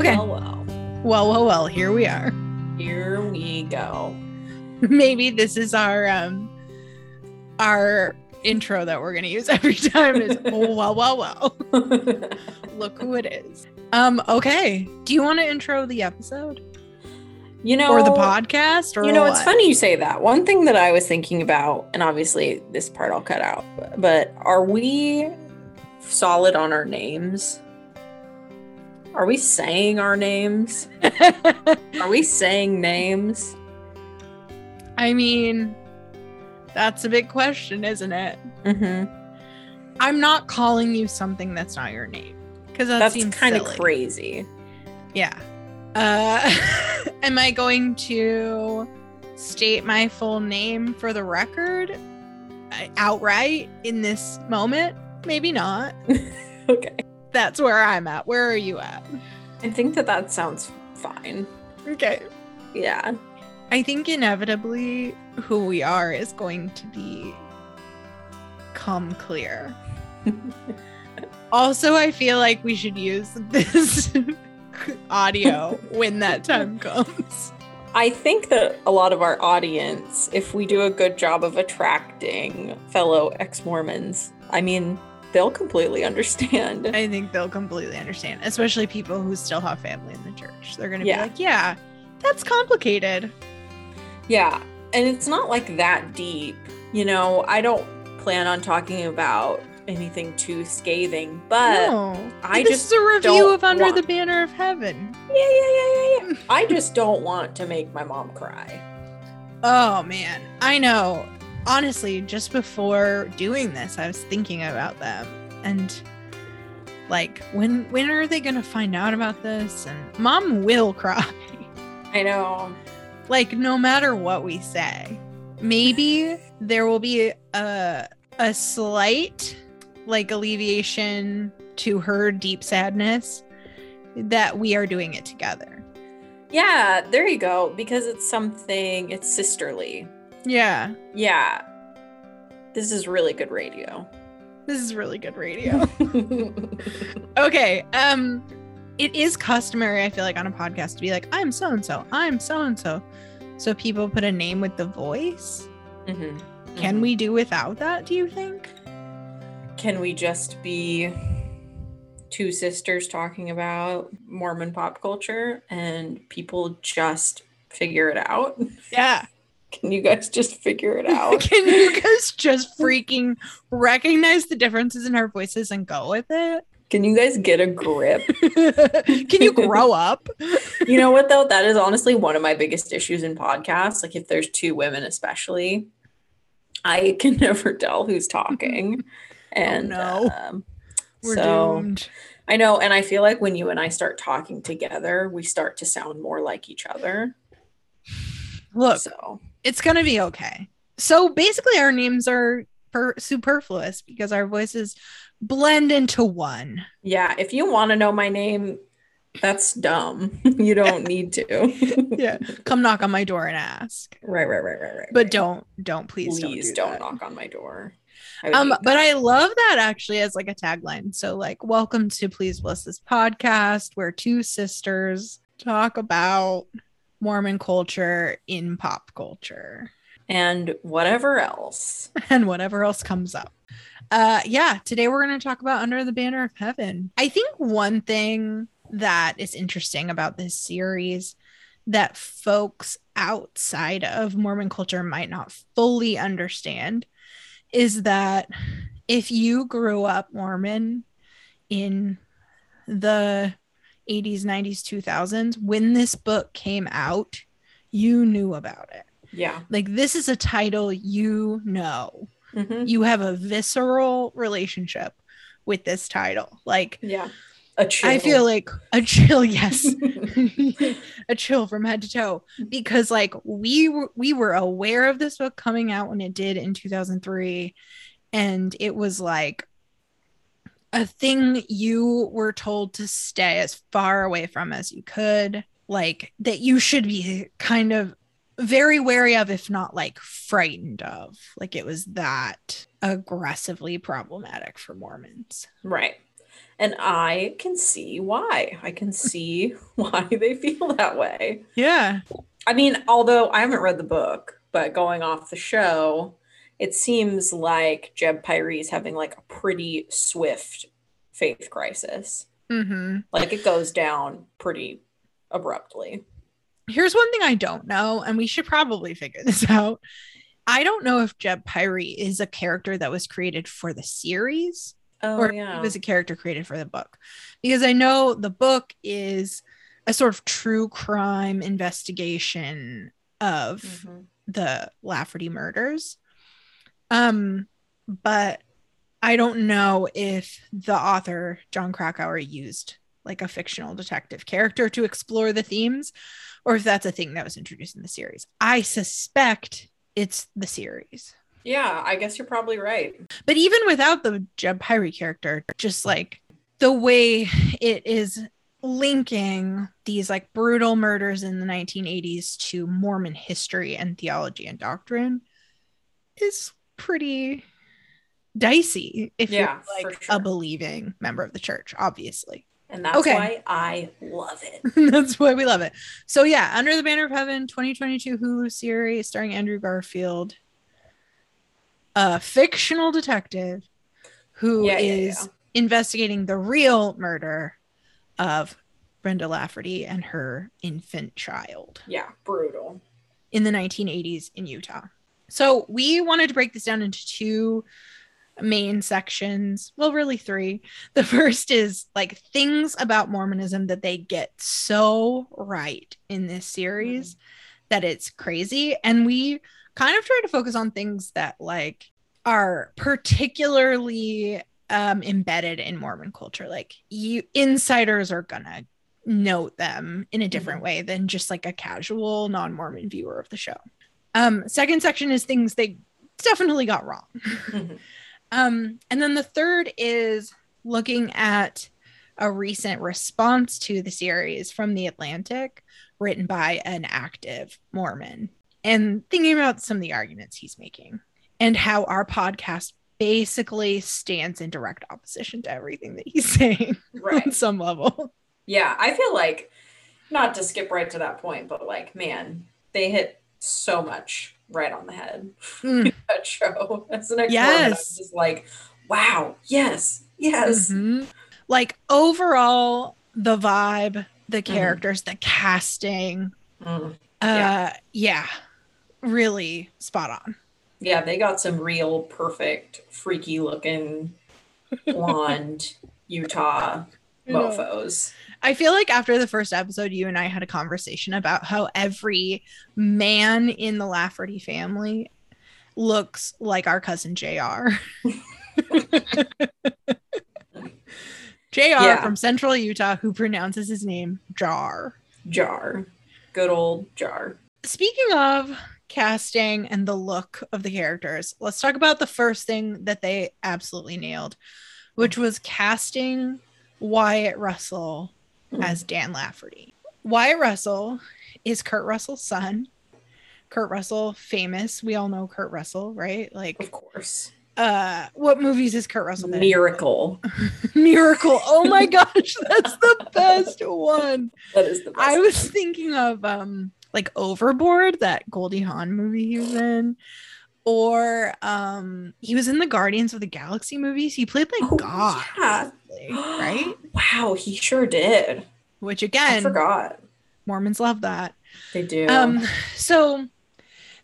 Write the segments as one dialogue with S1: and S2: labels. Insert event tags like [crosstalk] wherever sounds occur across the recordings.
S1: Okay.
S2: Well, well.
S1: Well, well, well, here we are. [laughs]
S2: Here we go.
S1: Maybe this is our um our intro that we're gonna use [laughs] every time is [laughs] oh well well well. Look who it is. Um, okay. Do you want to intro the episode?
S2: you know,
S1: or the podcast? Or
S2: You know, it's funny you say that. One thing that I was thinking about, and obviously this part I'll cut out, but are we solid on our names? Are we saying our names? [laughs] Are we saying names?
S1: I mean, that's a big question, isn't it?
S2: Mm-hmm.
S1: I'm not calling you something that's not your name because that
S2: That's kind of crazy.
S1: Yeah. Uh, [laughs] am I going to state my full name for the record outright in this moment? Maybe not. [laughs]
S2: okay.
S1: That's where I'm at. Where are you at?
S2: I think that that sounds fine.
S1: Okay.
S2: Yeah.
S1: I think inevitably who we are is going to be come clear. [laughs] also, I feel like we should use this [laughs] audio when that time comes.
S2: I think that a lot of our audience, if we do a good job of attracting fellow ex Mormons, I mean, they'll completely understand.
S1: I think they'll completely understand, especially people who still have family in the church. They're going to
S2: Yeah.
S1: be like, yeah, that's complicated.
S2: Yeah. And it's not like that deep. You know, I don't plan on talking about anything too scathing, but
S1: no,
S2: I
S1: this
S2: just
S1: is a review of Under
S2: want-
S1: the Banner of Heaven.
S2: yeah, yeah, yeah, yeah, yeah. [laughs] I just don't want to make my mom cry.
S1: Oh man, I know. Honestly, just before doing this, I was thinking about them and like when when are they going to find out about this and mom will [laughs] cry.
S2: I know.
S1: like no matter what we say. Maybe [laughs] there will be a a slight like alleviation to her deep sadness that we are doing it together.
S2: Yeah, there you go. Because it's something, it's sisterly.
S1: Yeah.
S2: Yeah. This is really good radio.
S1: This is really good radio. [laughs] [laughs] okay. Um it is customary I feel like on a podcast to be like I'm so and so. I'm so and so. So people put a name with the voice.
S2: Mhm.
S1: Can
S2: Mhm.
S1: we do without that, do you think?
S2: Can we just be two sisters talking about Mormon pop culture and people just figure it out?
S1: Yeah.
S2: Can you guys just figure it [laughs] out?
S1: Can you [laughs] guys just freaking recognize the differences in our voices and go with it?
S2: Can you guys get a grip? [laughs]
S1: Can you grow up?
S2: You know what though? That is honestly one of my biggest issues in podcasts. Like if there's two women, especially, I can never tell who's talking. And
S1: no.
S2: um,
S1: We're
S2: so
S1: doomed.
S2: I know, and I feel like when you and I start talking together, we start to sound more like each other.
S1: Look,
S2: So
S1: it's gonna be okay. So basically, our names are per- superfluous because our voices blend into one.
S2: yeah, if you want to know my name, that's dumb. [laughs] you don't need to. [laughs]
S1: Yeah, come knock on my door and ask,
S2: right, right, right, right, right.
S1: but
S2: right.
S1: don't, don't please,
S2: please
S1: don't,
S2: don't,
S1: that.
S2: knock on my door.
S1: Um, but. I love that actually as like a tagline. So like, welcome to Please Bless This podcast, where two sisters talk about Mormon culture in pop culture
S2: and whatever else. [laughs]
S1: and whatever else comes up. Uh, yeah, today we're going to talk about Under the Banner of Heaven. I think one thing that is interesting about this series that folks outside of Mormon culture might not fully understand is that if you grew up Mormon in the 80s, 90s, 2000s, when this book came out, you knew about it.
S2: Yeah.
S1: Like, this is a title you know.
S2: Mhm.
S1: You have a visceral relationship with this title. Like,
S2: Yeah. A chill.
S1: I feel like a chill, [laughs] yes. [laughs] a chill from head to toe because like we were we were aware of this book coming out when it did in 2003 and it was like a thing you were told to stay as far away from as you could like that you should be kind of very wary of if not like frightened of like it was that aggressively problematic for mormons
S2: right. And I can see why. I can see [laughs] why they feel that way.
S1: Yeah.
S2: I mean, although I haven't read the book, but going off the show, it seems like Jeb Pyre is having like a pretty swift faith crisis.
S1: Mm-hmm.
S2: Like it goes down pretty abruptly.
S1: Here's one thing I don't know, and we should probably figure this out. I don't know if Jeb Pyre is a character that was created for the series
S2: Oh
S1: or if
S2: yeah.
S1: he was a character created for the book. Because I know the book is a sort of true crime investigation of
S2: Mhm.
S1: the Lafferty murders. Um, but I don't know if the author Jon Krakauer used like a fictional detective character to explore the themes, or if that's a thing that was introduced in the series. I suspect it's the series.
S2: Yeah, I guess you're probably right.
S1: But even without the Jeb Pyre character, just like the way it is linking these like brutal murders in the 1980s to Mormon history and theology and doctrine is pretty dicey if
S2: Yeah,
S1: you're like
S2: sure.
S1: a believing member of the church, obviously.
S2: And that's
S1: Okay.
S2: why I love it. [laughs]
S1: That's why we love it. So yeah, Under the Banner of Heaven 2022 Hulu series starring Andrew Garfield, a fictional detective who is
S2: Yeah, yeah, yeah.
S1: investigating the real murder of Brenda Lafferty and her infant child
S2: Yeah, brutal.
S1: in the 1980s in Utah. So we wanted to break this down into two main sections. Well, really three. The [laughs] first is like things about Mormonism that they get so right in this series that it's crazy. And we kind of try to focus on things that like are particularly um, embedded in Mormon culture. Like you insiders are gonna note them in a different way than just like a casual non-Mormon viewer of the show. Um, second section is things they definitely got wrong. [laughs] [laughs] Um, and then the third is looking at a recent response to the series from The Atlantic, written by an active Mormon, and thinking about some of the arguments he's making and how our podcast basically stands in direct opposition to everything that he's [laughs] saying on some level.
S2: Yeah, I feel like not to skip right to that point, but like, man, they hit so much right on the head.
S1: Mm. [laughs]
S2: That show. As an
S1: Yes.
S2: just like, wow, yes, yes.
S1: Mhm. Like overall, the vibe, the characters, the casting,
S2: Mm.
S1: uh,
S2: Yeah.
S1: yeah, really spot on.
S2: Yeah, they got some real perfect, freaky looking [laughs] blonde Utah. Mofos.
S1: I feel like after the first episode, you and I had a conversation about how every man in the Lafferty family looks like our cousin JR. [laughs] JR
S2: Yeah.
S1: from Central Utah, who pronounces his name Jar.
S2: Jar. Good old jar.
S1: Speaking of casting and the look of the characters, let's talk about the first thing that they absolutely nailed, which was casting Wyatt Russell
S2: Hmm.
S1: as Dan Lafferty. Wyatt Russell is Kurt Russell's son. Kurt Russell, famous. We all know Kurt Russell, right? Like,
S2: Of course.
S1: uh, what movies is Kurt Russell been in?
S2: Miracle. [laughs]
S1: Miracle. Oh my [laughs] gosh, that's the best one.
S2: That is the best.
S1: I was thinking of um like Overboard, that Goldie Hawn movie he was in. Or um he was in the Guardians of the Galaxy movies. He played like
S2: Oh,
S1: God,
S2: yeah.
S1: right? [gasps]
S2: Wow, he sure did.
S1: Which
S2: I
S1: again,
S2: forgot.
S1: Mormons love that.
S2: They do.
S1: Um, so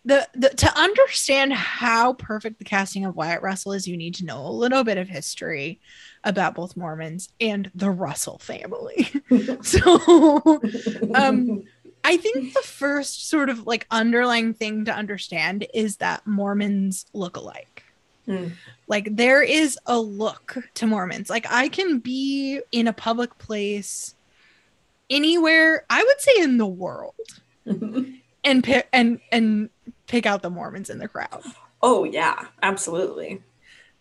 S1: the, the to understand how perfect the casting of Wyatt Russell is, you need to know a little bit of history about both Mormons and the Russell family. [laughs] so um, [laughs] I think the first sort of like underlying thing to understand is that Mormons look alike.
S2: Hmm.
S1: Like there is a look to Mormons. Like I can be in a public place anywhere, I would say in the world [laughs] and pick and and pick out the Mormons in the crowd.
S2: oh yeah, absolutely.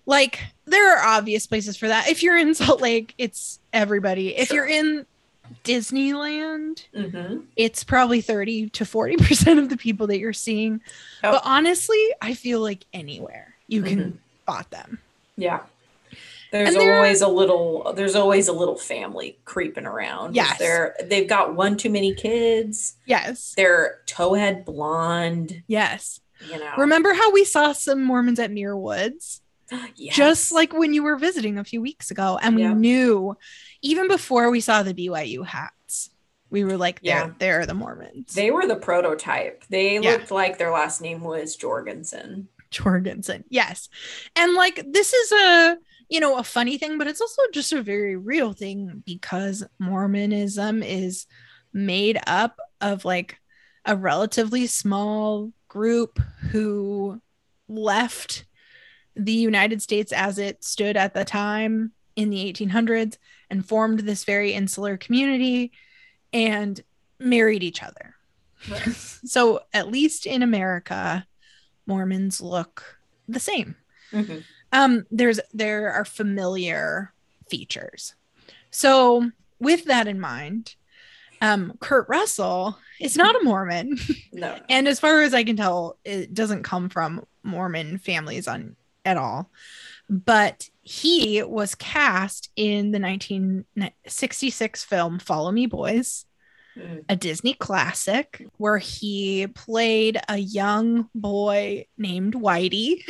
S1: Like there are obvious places for that. If you're in Salt Lake, it's everybody. If
S2: Sure.
S1: you're in Disneyland,
S2: hmm
S1: it's probably 30 to 40% of the people that you're seeing.
S2: Yep.
S1: But honestly, I feel like anywhere you can
S2: Mhm.
S1: spot them.
S2: Yeah. There's always a little there's always a little family creeping around.
S1: Yes.
S2: They're they've got one too many kids.
S1: Yes.
S2: They're towhead blonde,
S1: Yes.
S2: you know.
S1: Remember how we saw some Mormons at Muir Woods? [gasps]
S2: Yes.
S1: Just like when you were visiting a few weeks ago. And we
S2: Yeah.
S1: knew even before we saw the BYU hats, we were like, they're,
S2: Yeah.
S1: they're the Mormons.
S2: they were the prototype. They
S1: Yeah.
S2: looked like their last name was Jorgensen.
S1: Jorgensen. Yes. And like this is a you know a funny thing, but it's also just a very real thing because Mormonism is made up of like a relatively small group who left the United States as it stood at the time in the 1800s and formed this very insular community and married each other. So at least in America, Mormons look the same.
S2: Mhm.
S1: Um, there's there are familiar features. So with that in mind, um, Kurt Russell is not a Mormon, [laughs]
S2: No.
S1: and as far as I can tell, it doesn't come from Mormon families on at all. But he was cast in the 1966 film Follow Me Boys
S2: Mm.
S1: a Disney classic where he played a young boy named Whitey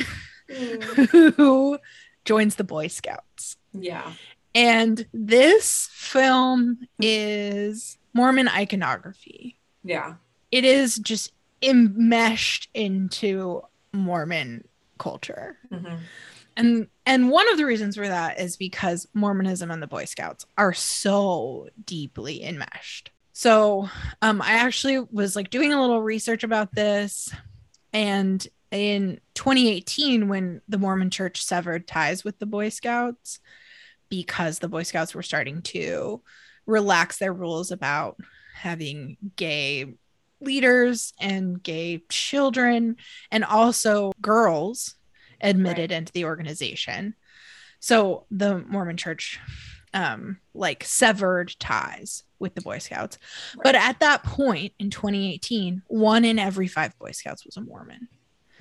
S2: Mm. [laughs]
S1: who joins the Boy Scouts.
S2: Yeah.
S1: And this film is Mormon iconography.
S2: Yeah.
S1: It is just enmeshed into Mormon culture.
S2: Mhm.
S1: And and one of the reasons for that is because Mormonism and the Boy Scouts are so deeply enmeshed. So um I actually was like doing a little research about this and in 2018 when the Mormon church severed ties with the Boy Scouts because the Boy Scouts were starting to relax their rules about having gay leaders and gay children and also girls admitted into the organization. So the Mormon church um like severed ties with the Boy Scouts. But at that point in 2018, one in every 5 Boy Scouts was a Mormon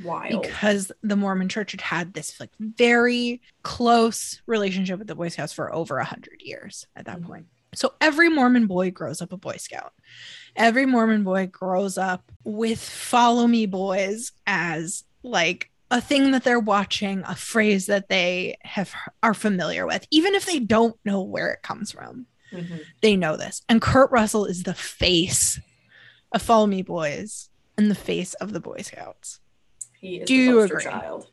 S2: Wild.
S1: because the Mormon church had had this like very close relationship with the Boy Scouts for over a hundred years at that
S2: Mhm.
S1: point. So every Mormon boy grows up a Boy Scout. Every Mormon boy grows up with follow me boys as like a thing that they're watching, a phrase that they have are familiar with, even if they don't know where it comes from.
S2: Mhm.
S1: They know this. And Kurt Russell is the face of Follow Me Boys and the face of the Boy Scouts.
S2: He is
S1: Do you agree?
S2: child.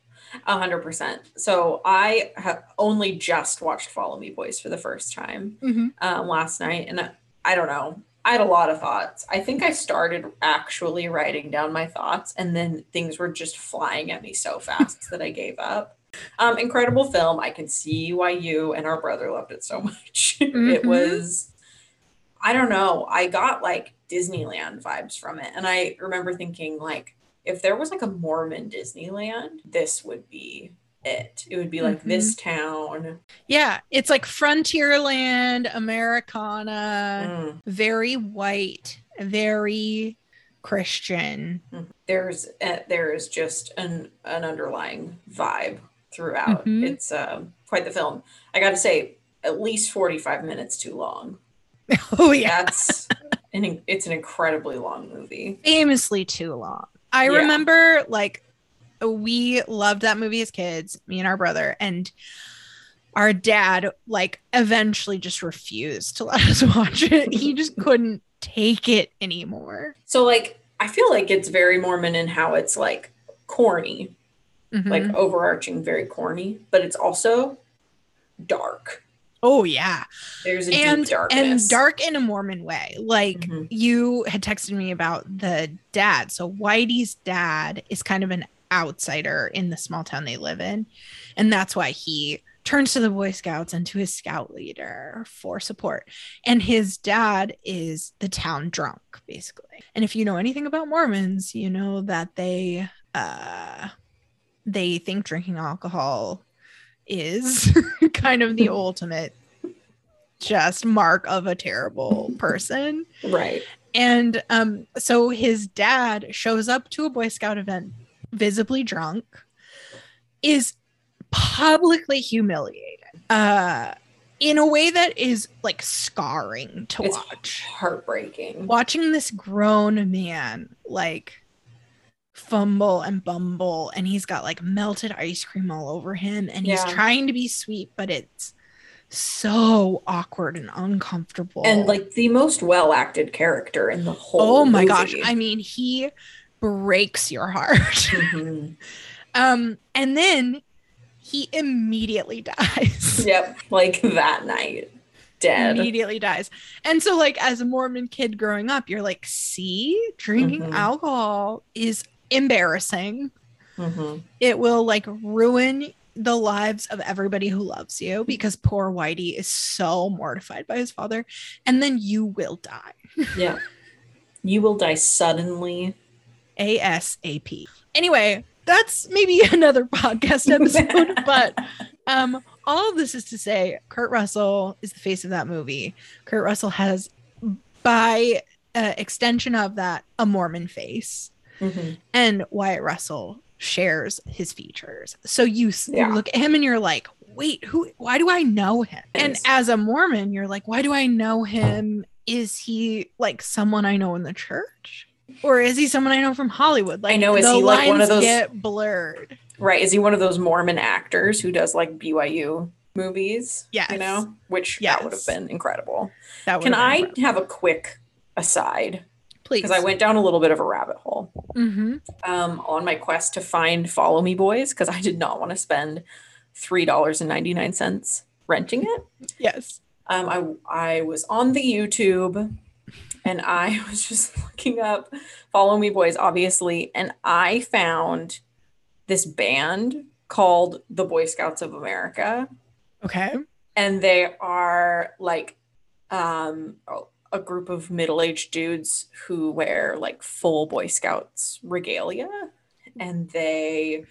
S2: A hundred percent. So I have only just watched Follow Me Boys for the first time um, last night, and I, I don't know. I had a lot of thoughts. I think I started actually writing down my thoughts, and then things were just flying at me so fast that I gave up. Um, incredible film. I can see why you and our brother loved it so [laughs] much. it
S1: Mhm.
S2: was, I don't know. I got like Disneyland vibes from it, and I remember thinking like, if there was like a Mormon Disneyland, this would be it. It would be like this town.
S1: Yeah, it's like Frontierland, Americana,
S2: Mm.
S1: very white, very Christian.
S2: there's uh, there is just an an underlying vibe throughout.
S1: Mhm.
S2: It's um, quite the film. I got to say, at least forty five minutes too long. [laughs]
S1: Oh yeah,
S2: That's an it's an incredibly long movie.
S1: famously too long. I
S2: Yeah.
S1: remember like we loved that movie as kids, me and our brother, and our dad like eventually just refused to let [laughs] us watch it. He just couldn't take it anymore.
S2: So like I feel like it's very Mormon in how it's like corny,
S1: Mhm.
S2: like overarching, very corny, but it's also dark.
S1: oh yeah.
S2: There's a
S1: and
S2: deep darkness.
S1: and dark in a Mormon way. Like
S2: Mhm.
S1: you had texted me about the dad. So Whitey's dad is kind of an outsider in the small town they live in, and that's why he turns to the Boy Scouts and to his scout leader for support. And his dad is the town drunk, basically. And if you know anything about Mormons, you know that they uh they think drinking alcohol is [laughs] kind of the [laughs] ultimate just mark of a terrible person.
S2: Right.
S1: And um, so his dad shows up to a Boy Scout event visibly drunk, is publicly humiliated, uh in a way that is like scarring to
S2: It's
S1: watch.
S2: heartbreaking.
S1: Watching this grown man like fumble and bumble and he's got like melted ice cream all over him and he's
S2: Yeah.
S1: trying to be sweet but it's so awkward and uncomfortable.
S2: And like the most well acted character in the whole.
S1: oh my
S2: movie.
S1: gosh, I mean he breaks your heart. [laughs]
S2: Mhm.
S1: um and then he immediately dies. [laughs]
S2: Yep, like that night, dead.
S1: immediately dies. And so, like, as a Mormon kid growing up, you're like, see, drinking
S2: Mhm.
S1: alcohol is embarrassing.
S2: Mhm.
S1: It will like ruin the lives of everybody who loves you because poor Whitey is so mortified by his father. And then you will die [laughs]
S2: Yeah, you will die suddenly.
S1: ASAP. Anyway, that's maybe [laughs] another podcast episode, [laughs] but um all of this is to say Kurt Russell is the face of that movie. Kurt Russell has by uh, extension of that a Mormon face
S2: Mhm.
S1: and Wyatt Russell shares his features. So you, s- you look at him and you're like, "Wait, who why do I know him?" And as a Mormon, you're like, "Why do I know him? Is he like someone I know in the church?" Or is he someone I know from Hollywood? Like I
S2: know, is
S1: the
S2: he, like, one of those-
S1: get blurred.
S2: Right? Is he one of those Mormon actors who does like BYU movies?
S1: Yeah,
S2: you know, which that would have been incredible.
S1: That
S2: Can I
S1: incredible.
S2: have a quick aside?
S1: please?
S2: Because I went down a little bit of a rabbit hole.
S1: Mhm.
S2: um, on my quest to find Follow Me Boys because I did not want to spend three dollars and ninety nine cents renting it.
S1: Yes.
S2: Um, I I was on the YouTube and I [laughs] was just looking up Follow Me Boys, obviously, and I found this band called the Boy Scouts of America,
S1: Okay.
S2: and they are like um a group of middle-aged dudes who wear like full boy scouts regalia and they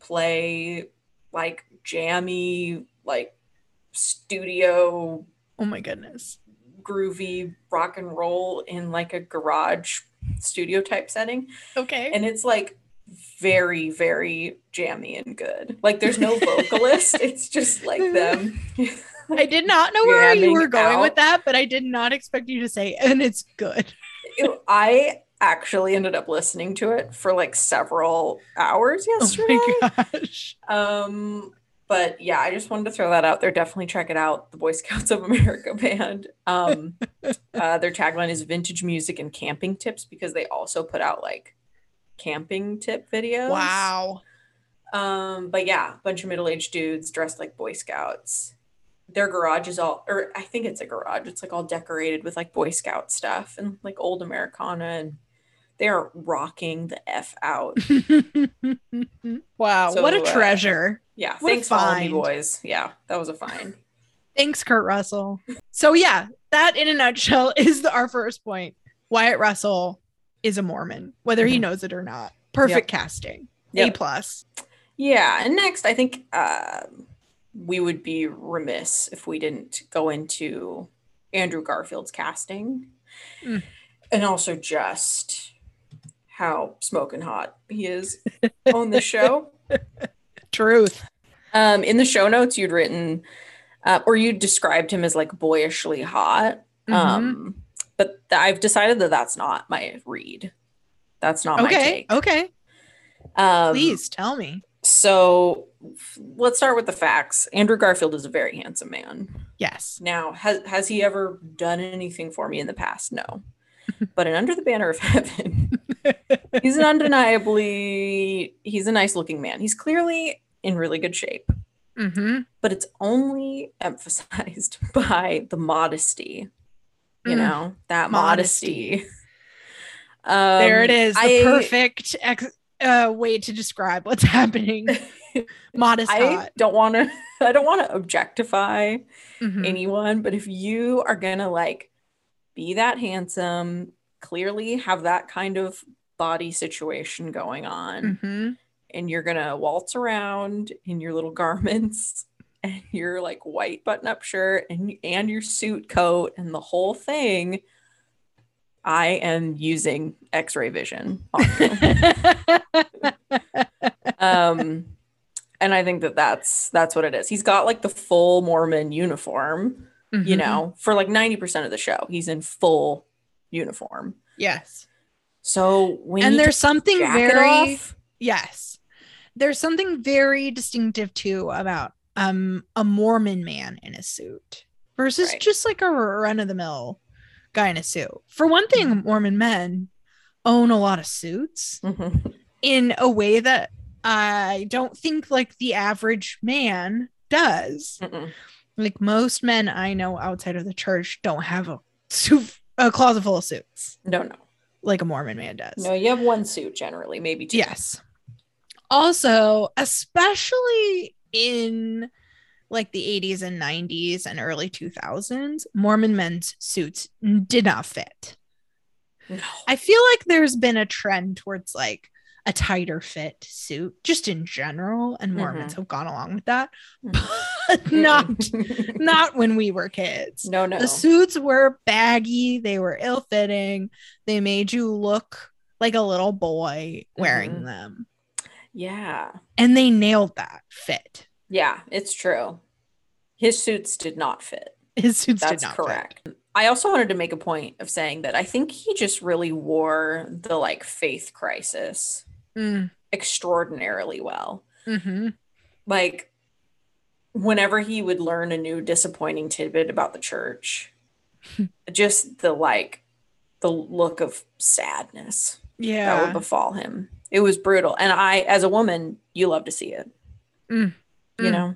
S2: play like jammy like studio
S1: Oh my goodness.
S2: Groovy rock and roll in like a garage studio type setting
S1: Okay.
S2: and it's like very very jammy and good like there's no [laughs] vocalist it's just like [laughs] them
S1: I did not know where you were going with that, but I did not expect you to say, and it's good.
S2: It- I actually ended up listening to it for like several hours yesterday.
S1: Oh my gosh.
S2: Um, but yeah, I just wanted to throw that out there. Definitely check it out. The Boy Scouts of [laughs] America band. Um, uh, their tagline is vintage music and camping tips because they also put out like camping tip videos.
S1: Wow.
S2: Um, but yeah, a bunch of middle-aged dudes dressed like Boy Scouts. Their garage is all, or I think it's a garage. It's like all decorated with like Boy Scout stuff and like old Americana, and they are rocking the f out. [laughs]
S1: wow.
S2: So,
S1: what a
S2: uh,
S1: treasure.
S2: Yeah,
S1: What
S2: thanks, follow me, boys. Yeah, that was a find. [laughs]
S1: Thanks, Kurt Russell. So, yeah, that in a nutshell [laughs] is the, our first point. Wyatt Russell is a Mormon, whether he
S2: Mhm.
S1: knows it or not. Perfect casting. A plus.
S2: Yeah, and next, I think uh, we would be remiss if we didn't go into Andrew Garfield's casting,
S1: Mm.
S2: and also just how smoking hot he is on the show. [laughs]
S1: Truth.
S2: Um, in the show notes, you'd written, uh, or you described him as like boyishly hot.
S1: Mhm.
S2: Um, but th- I've decided that that's not my read. That's not my
S1: okay.
S2: take.
S1: Okay.
S2: Um,
S1: Please tell me.
S2: So f- let's start with the facts. Andrew Garfield is a very handsome man.
S1: Yes.
S2: Now, has has he ever done anything for me in the past? No. [laughs] But in Under the Banner of Heaven, [laughs] he's an undeniably he's a nice looking man. He's clearly in really good shape,
S1: Mm-hmm.
S2: but it's only emphasized [laughs] by the modesty. You
S1: Mm.
S2: know, that
S1: Modesty.
S2: modesty. Um,
S1: there it is. The
S2: I-
S1: perfect ex- uh, way to describe what's [laughs] happening. [laughs] Modest
S2: I don't want to I don't want to objectify
S1: Mhm.
S2: anyone, but if you are gonna like be that handsome, clearly have that kind of body situation going on,
S1: Mhm.
S2: and you're gonna waltz around in your little [laughs] garments and your like white button-up shirt and and your suit coat and the whole thing, I am using X-ray vision [laughs] um And I think that that's that's what it is. He's got like the full Mormon uniform, you
S1: Mhm.
S2: know, for like 90% of the show. He's in full uniform.
S1: Yes.
S2: So when
S1: and there's something very yes. There's something very distinctive too about um a Mormon man in a suit versus
S2: Right.
S1: just like a run of the mill guy in a suit. For one thing,
S2: Mm-hmm.
S1: Mormon men own a lot of suits
S2: Mhm.
S1: in a way that I don't think like the average man does.
S2: Mm-mm.
S1: Like most men I know outside of the church don't have a suit a closet full of suits
S2: No, no.
S1: Like a Mormon man does.
S2: No, you have one suit generally, maybe two.
S1: Yes. Also, especially in like the 80s and 90s and early 2000s, Mormon men's suits did not fit.
S2: No.
S1: I feel like there's been a trend towards like a tighter fit suit just in general and Mormons mm-hmm. have gone along with that. But [laughs] not not when we were kids.
S2: no, no.
S1: The suits were baggy, they were ill-fitting. They made you look like a little boy wearing
S2: Mhm.
S1: them.
S2: yeah.
S1: And they nailed that fit.
S2: Yeah, it's true. His suits did not fit.
S1: His suits
S2: That's
S1: did not fit.
S2: correct. I also wanted to make a point of saying that I think he just really wore the like faith crisis
S1: Mm,
S2: extraordinarily well.
S1: mhm.
S2: Like whenever he would learn a new disappointing tidbit about the church, [laughs] just the like the look of sadness
S1: yeah.
S2: that would befall him. It was brutal. And I as a woman, you love to see it.
S1: Mm.
S2: You
S1: Mm.
S2: know?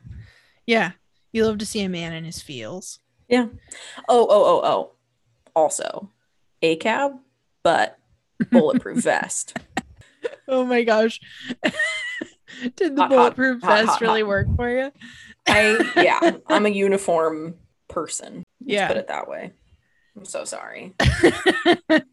S1: Yeah. You love to see a man in his feels. Yeah.
S2: Oh, oh, oh, oh. Also, a cab, but [laughs] bulletproof vest.
S1: Oh my gosh. [laughs] Did the
S2: Hot,
S1: bulletproof
S2: hot,
S1: vest
S2: hot,
S1: really work for you?
S2: I [laughs] yeah, I'm a uniform person. Let's
S1: Yeah.
S2: put it that way. I'm so sorry. [laughs]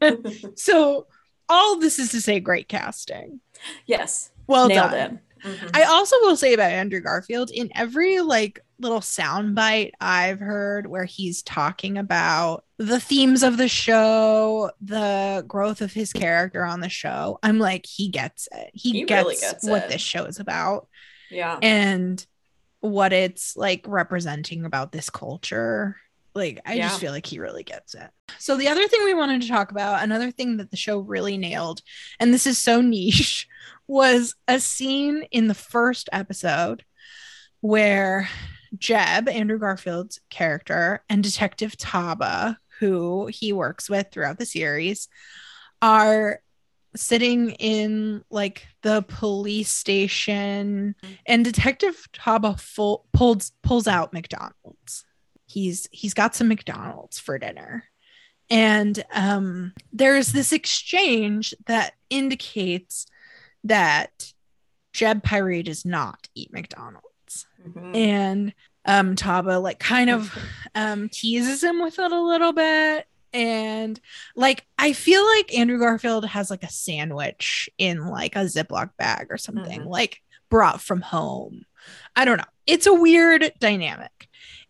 S2: [laughs]
S1: so all this is to say great casting.
S2: Yes,
S1: Well
S2: nailed
S1: done.
S2: it. Mhm.
S1: I also will say about Andrew Garfield in every like little soundbite I've heard where he's talking about the themes of the show, the growth of his character on the show, I'm like, he gets it. He,
S2: He
S1: gets,
S2: really gets
S1: what
S2: it.
S1: this show is about
S2: yeah,
S1: and what it's like representing about this culture. Like, I
S2: Yeah.
S1: just feel like he really gets it. So, the other thing we wanted to talk about, another thing that the show really nailed, and this is so [laughs] niche, was a scene in the first episode where Jeb, Andrew Garfield's character, and Detective Taba, who he works with throughout the series, are sitting in like the police station and detective taba full, pulls pulls out mcdonald's. He's he's got some mcdonald's for dinner. And um there's this exchange that indicates that jeb Pyre does not eat mcdonald's.
S2: Mhm.
S1: and um Taba like kind of um teases him with it a little bit and like I feel like Andrew Garfield has like a sandwich in like a Ziploc bag or something
S2: Mhm.
S1: like brought from home. I don't know. It's a weird dynamic.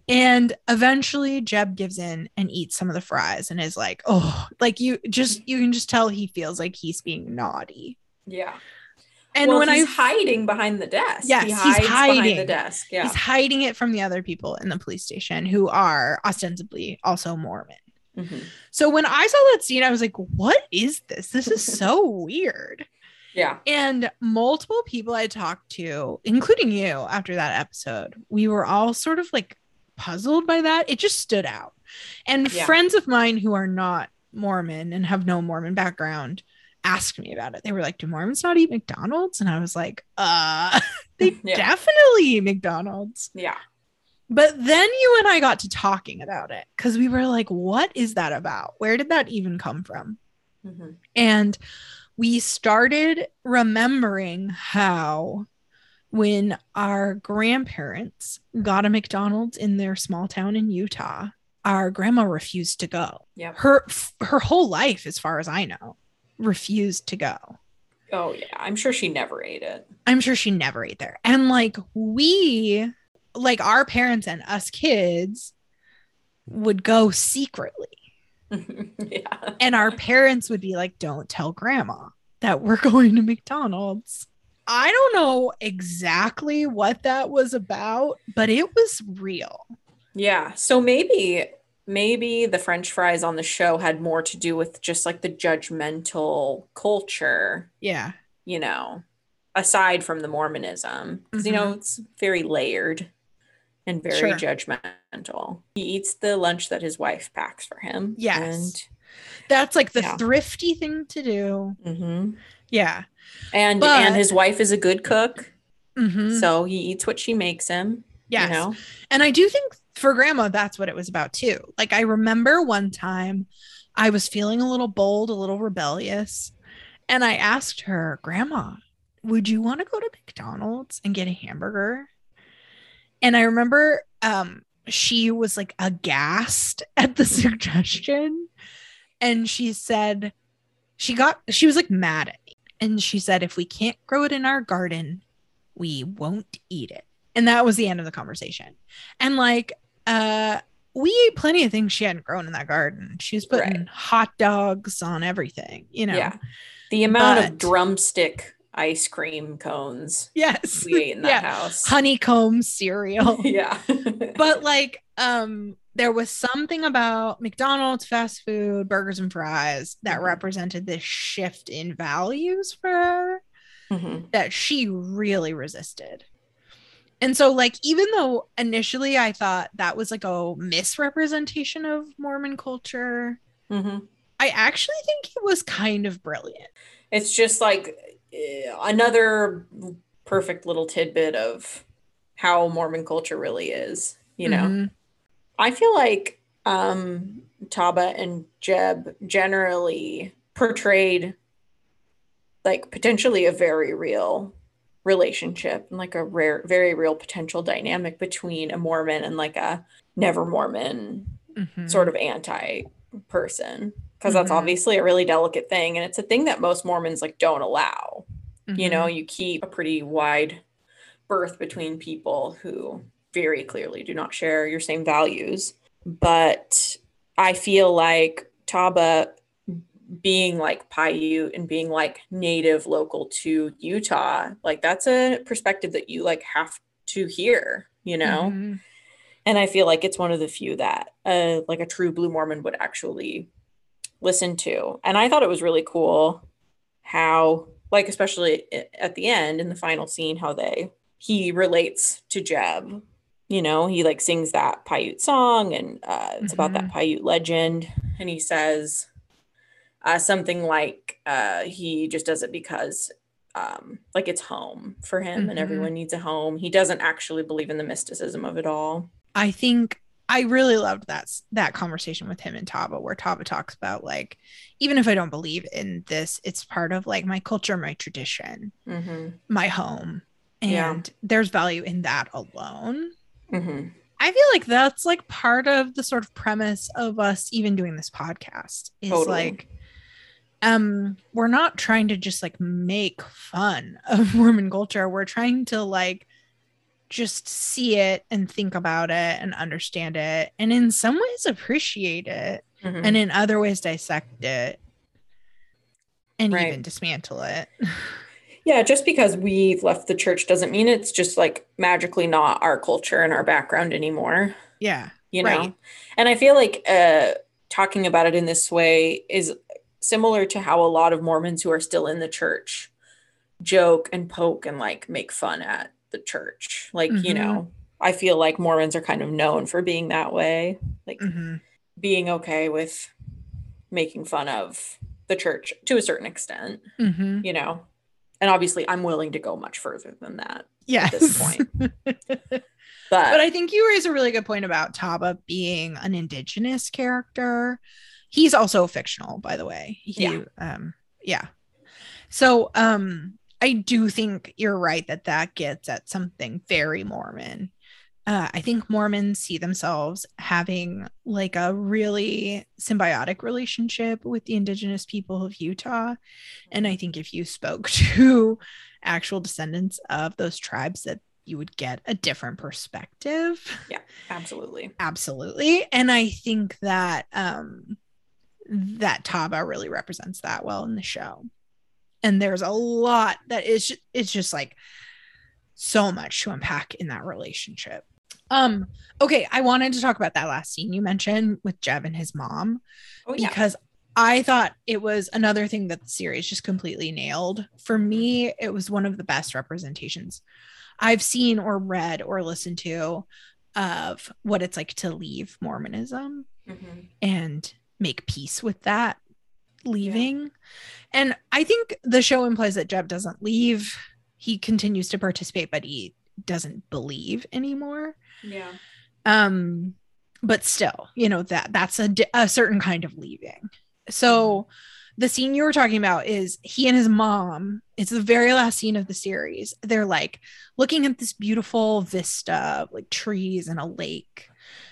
S1: And eventually Jeb gives in and eats some of the fries and is like, "Oh, like you just you can just tell he feels like he's being naughty."
S2: yeah.
S1: And
S2: well,
S1: when
S2: he's
S1: I
S2: hiding behind the desk,
S1: Yes,
S2: he
S1: he's
S2: behind the desk. Yeah,
S1: He's hiding it from the other people in the police station who are ostensibly also Mormon.
S2: Mhm.
S1: So when I saw that scene, I was like, what is this? This is so [laughs] weird.
S2: yeah,
S1: And multiple people I talked to, including you after that episode, we were all sort of like puzzled by that. It just stood out. And
S2: Yeah.
S1: friends of mine who are not Mormon and have no Mormon background asked me about it. They were like, Do Mormons not eat McDonald's? And I was like, uh, [laughs] they [laughs]
S2: Yeah.
S1: definitely eat McDonald's.
S2: yeah.
S1: But then you and I got to talking about it because we were like, what is that about? Where did that even come from?
S2: Mhm.
S1: And we started remembering how when our grandparents got a McDonald's in their small town in Utah, our grandma refused to go.
S2: Yep.
S1: Her her whole life, as far as I know, refused to go.
S2: Oh yeah, I'm sure she never ate it.
S1: I'm sure she never ate there. And like we, like our parents and us kids would go secretly. [laughs]
S2: yeah.
S1: And our parents would be like, don't tell grandma that we're [laughs] going to McDonald's. I don't know exactly what that was about, but it was real.
S2: Yeah. So maybe maybe the french fries on the show had more to do with just like the judgmental culture.
S1: Yeah.
S2: You know, aside from the Mormonism, because mm-hmm. you know mm-hmm. it's very layered and very sure. judgmental. He eats the lunch that his wife packs for him.
S1: Yes. And that's like the yeah. thrifty thing to do.
S2: Mm-hmm.
S1: Yeah.
S2: And but, and his wife is a good cook. Mm-hmm. So he eats what she makes him.
S1: Yes. You know? And I do think for grandma, that's what it was about too. Like I remember one time I was feeling a little bold, a little rebellious. And I asked her, Grandma, would you want to go to McDonald's and get a hamburger? And I remember um, she was like aghast [laughs] at the suggestion. And she said, she got, she was like mad at me. And she said, if we can't grow it in our garden, we won't eat it. And that was the end of the conversation. And like, uh, we ate plenty of things she hadn't grown in that garden. She was putting right. hot dogs on everything, you know. Yeah.
S2: The amount but, of drumstick ice cream cones.
S1: Yes.
S2: We ate in [laughs] that yeah. house.
S1: Honeycomb cereal. [laughs]
S2: yeah. [laughs]
S1: but like um there was something about McDonald's fast food, burgers and fries that mm-hmm. represented this shift in values for her mm-hmm. that she really resisted. And so, like, even though initially I thought that was like a misrepresentation of Mormon culture,
S2: mm-hmm.
S1: I actually think it was kind of brilliant.
S2: It's just like another perfect little tidbit of how Mormon culture really is, you know? Mm-hmm. I feel like um, Taba and Jeb generally portrayed like potentially a very real relationship and like a rare, very real potential dynamic between a Mormon and like a never Mormon mm-hmm. sort of anti person. Because mm-hmm. that's obviously a really delicate thing. And it's a thing that most Mormons like don't allow. Mm-hmm. You know, mm-hmm. you keep a pretty wide berth between people who very clearly do not share your same values. But I feel like Taba being like Paiute and being like native local to Utah, like that's a perspective that you like have to hear, you know? Mm-hmm. And I feel like it's one of the few that uh like a true blue Mormon would actually listen to. And I thought it was really cool how like especially at the end in the final scene how they he relates to Jeb you know, he like sings that Paiute song and uh, it's mm-hmm. about that mm-hmm. Paiute legend. And he says uh, something like uh, he just does it because um, like it's home for him mm-hmm. and everyone needs a home. He doesn't actually believe in the mysticism of it all.
S1: I think I really loved that that conversation with him and Taba, where Taba talks about like, even if I don't believe in this, it's part of like my culture, my tradition,
S2: mm-hmm.
S1: my home, and yeah. there's value in that alone.
S2: Mm-hmm.
S1: I feel like that's like part of the sort of premise of us even doing this podcast is totally. like um we're not trying to just like make fun of [laughs] Mormon culture. We're trying to like just see it and think about it and understand it and in some ways appreciate it mm-hmm. and in other ways dissect it and right. even dismantle it. [laughs]
S2: Yeah, just because we've left the church doesn't mean it's just like magically not our culture and our background anymore.
S1: Yeah.
S2: You know? Right. And I feel like uh talking about it in this way is similar to how a lot of Mormons who are still in the church joke and poke and like make fun at the church. Like, mm-hmm. you know, I feel like Mormons are kind of known for being that way, like mm-hmm. being okay with making fun of the church to a certain extent,
S1: mm-hmm.
S2: you know and obviously i'm willing to go much further than that
S1: yes.
S2: at this point [laughs]
S1: but but i think you raise a really good point about taba being an indigenous character he's also fictional by the way he, yeah. um yeah so um i do think you're right that that gets at something very mormon uh, I think Mormons see themselves having like a really symbiotic relationship with the indigenous people of Utah. And I think if you spoke [laughs] to actual descendants of those tribes, that you would get a different perspective.
S2: Yeah, absolutely.
S1: Absolutely. And I think that um that Taba really represents that well in the show. And there's a lot that is it's just like so much to unpack in that relationship. Um, okay, I wanted to talk about that last scene you mentioned with Jeb and his mom
S2: Oh yeah.
S1: because I thought it was another thing that the series just completely nailed. For me, it was one of the best representations I've seen or read or listened to of what it's like to leave Mormonism
S2: Mhm.
S1: and make peace with that leaving. And I think the show implies that Jeb doesn't leave. He continues to participate, but he doesn't believe anymore.
S2: Yeah.
S1: Um, but still, you know, that that's a, a certain kind of leaving. So the scene you were talking about is he and his mom. It's the very last scene of the series. They're like looking at this beautiful vista of like trees and a lake.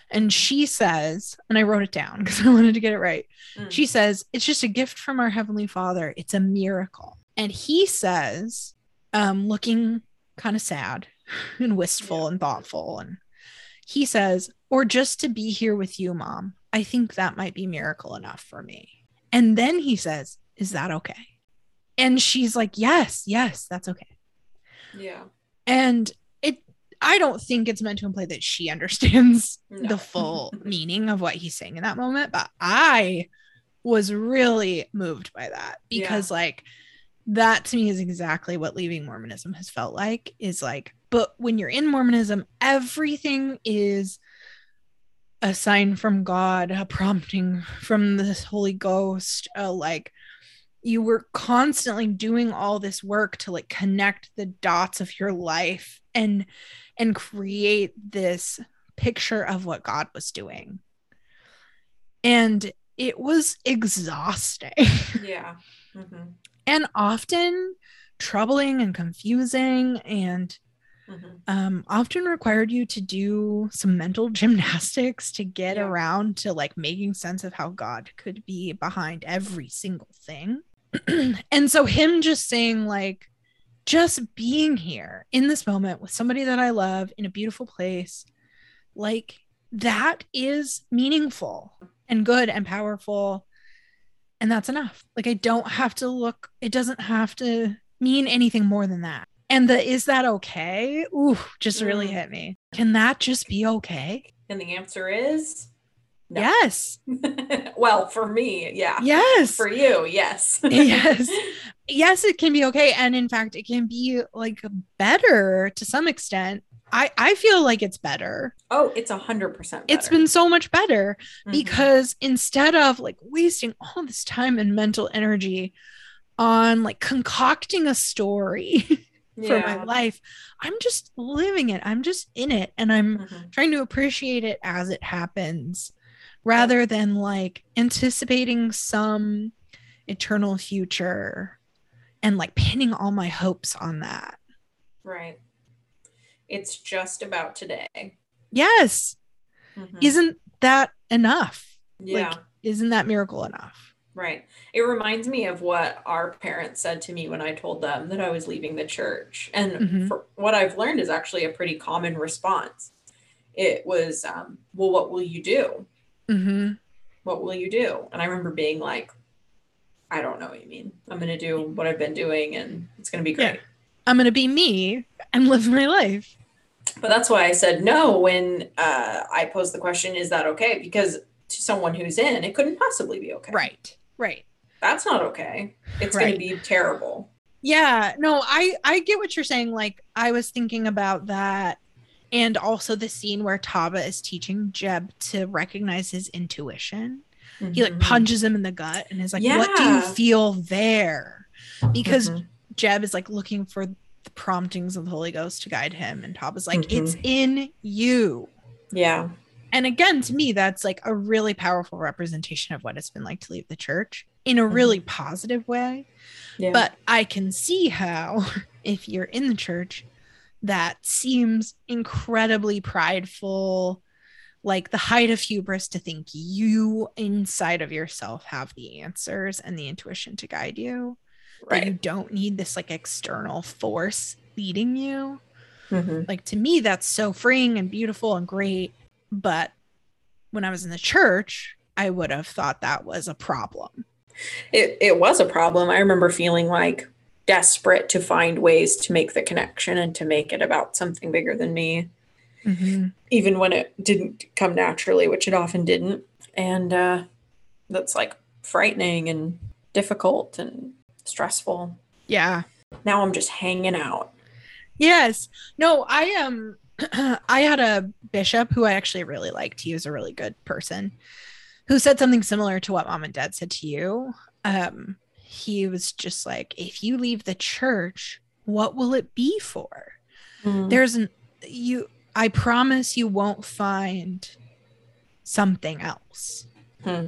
S1: And she says, and I wrote it down [laughs] because I wanted to get it right.
S2: Mm.
S1: She says, It's just a gift from our Heavenly Father. It's a miracle. And he says, um, looking kind of sad [laughs] and wistful
S2: Yeah.
S1: and thoughtful. And he says, Or just to be here with you, mom. I think that might be miracle enough for me. And then he says, Is that okay? And she's like, Yes, yes, that's okay.
S2: yeah.
S1: And I don't think it's meant to imply that she understands [laughs]
S2: No.
S1: the full meaning of what he's saying in that moment, but I was really moved by that
S2: Yeah.
S1: because, like, that to me is exactly what leaving Mormonism has felt like is like, but when you're in Mormonism, everything is a sign from God, a prompting from the Holy Ghost, uh, like, you were constantly doing all this work to like connect the dots of your life and and create this picture of what God was doing. And it was exhausting [laughs]
S2: Yeah. Mhm.
S1: and often troubling and confusing and
S2: Mhm.
S1: um, often required you to do some mental [laughs] gymnastics to get
S2: Yeah.
S1: around to like making sense of how God could be behind every single thing. [clears throat] and so, him just saying, like, just being here in this moment with somebody that I love in a beautiful place, like, that is meaningful and good and powerful. And that's enough. Like, I don't have to look, it doesn't have to mean anything more than that. And the is that okay? Ooh, just really
S2: Mm.
S1: hit me. Can that just be okay?
S2: And the answer is no.
S1: Yes. [laughs]
S2: well, for me, yeah.
S1: Yes.
S2: For you, yes. [laughs]
S1: Yes. yes, it can be okay. And in fact, it can be like better to some extent. I, I feel like it's better.
S2: Oh, it's a hundred percent.
S1: It's been so much better
S2: Mhm.
S1: because instead of like wasting all this time and mental energy on like concocting a story [laughs] for my life, I'm just living it. I'm just in it and I'm
S2: Mhm.
S1: trying to appreciate it as it happens rather than like anticipating some eternal future and like pinning all my hopes on that.
S2: Right. It's just about today.
S1: Yes.
S2: Mhm.
S1: Isn't that enough?
S2: yeah.
S1: Like, isn't that miracle enough?
S2: Right. It reminds me of what our parents said to me when I told them that I was leaving the church. And
S1: Mhm.
S2: for, what I've learned is actually a pretty common response. It was, um, well, what will you do?
S1: Mm-hmm.
S2: What will you do? And I remember being like, I don't know what you mean. I'm going to do what I've been doing and it's going to be
S1: Yeah.
S2: great.
S1: I'm going to be me and live my life.
S2: But that's why I said no when uh, I posed the question, is that okay? Because to someone who's in, it couldn't possibly be okay.
S1: Right. Right.
S2: That's not okay. It's going to be terrible.
S1: Yeah, no, I I get what you're saying. Like I was thinking about that and also the scene where Taba is teaching Jeb to recognize his intuition. He like
S2: Mhm.
S1: punches him in the gut and is like, "What do you feel there?" Because
S2: Mhm.
S1: Jeb is like looking for the promptings of the Holy Ghost to guide him and Taba's like, "It's
S2: Mhm.
S1: in you."
S2: yeah.
S1: And again, to me, that's like a really powerful representation of what it's been like to leave the church in a really positive way.
S2: Yeah.
S1: But I can see how, [laughs] if you're in the church, that seems incredibly prideful, like the height of hubris to think you inside of yourself have the answers and the intuition to guide you. That you don't need this like external force leading you.
S2: Mhm.
S1: Like to me, that's so freeing and beautiful and great. But when I was in the church, I would have thought that was a problem.
S2: It it was a problem. I remember feeling like desperate to find ways to make the connection and to make it about something bigger than me,
S1: Mhm.
S2: even when it didn't come naturally, which it often didn't. And uh, that's like frightening and difficult and stressful.
S1: Yeah.
S2: Now I'm just hanging out.
S1: Yes. No, I am. [clears throat] I had a bishop who I actually really liked. He was a really good person who said something similar to what mom and dad said to you. Um, he was just like, if you leave the church, what will it be for?
S2: Mm.
S1: There's an you I promise you won't find something else.
S2: Hmm.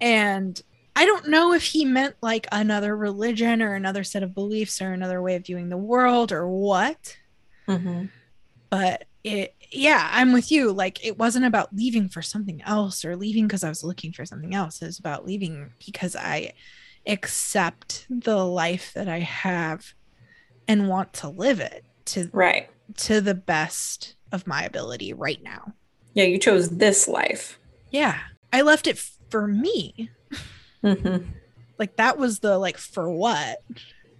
S1: And I don't know if he meant like another religion or another set of beliefs or another way of viewing the world or what
S2: Mhm.
S1: but it yeah i'm with you like it wasn't about leaving for something else or leaving because i was looking for something else it was about leaving because i accept the life that i have and want to live it to
S2: Right.
S1: to the best of my ability right now
S2: Yeah, you chose this life.
S1: yeah i left it for me
S2: hmm
S1: like that was the like for what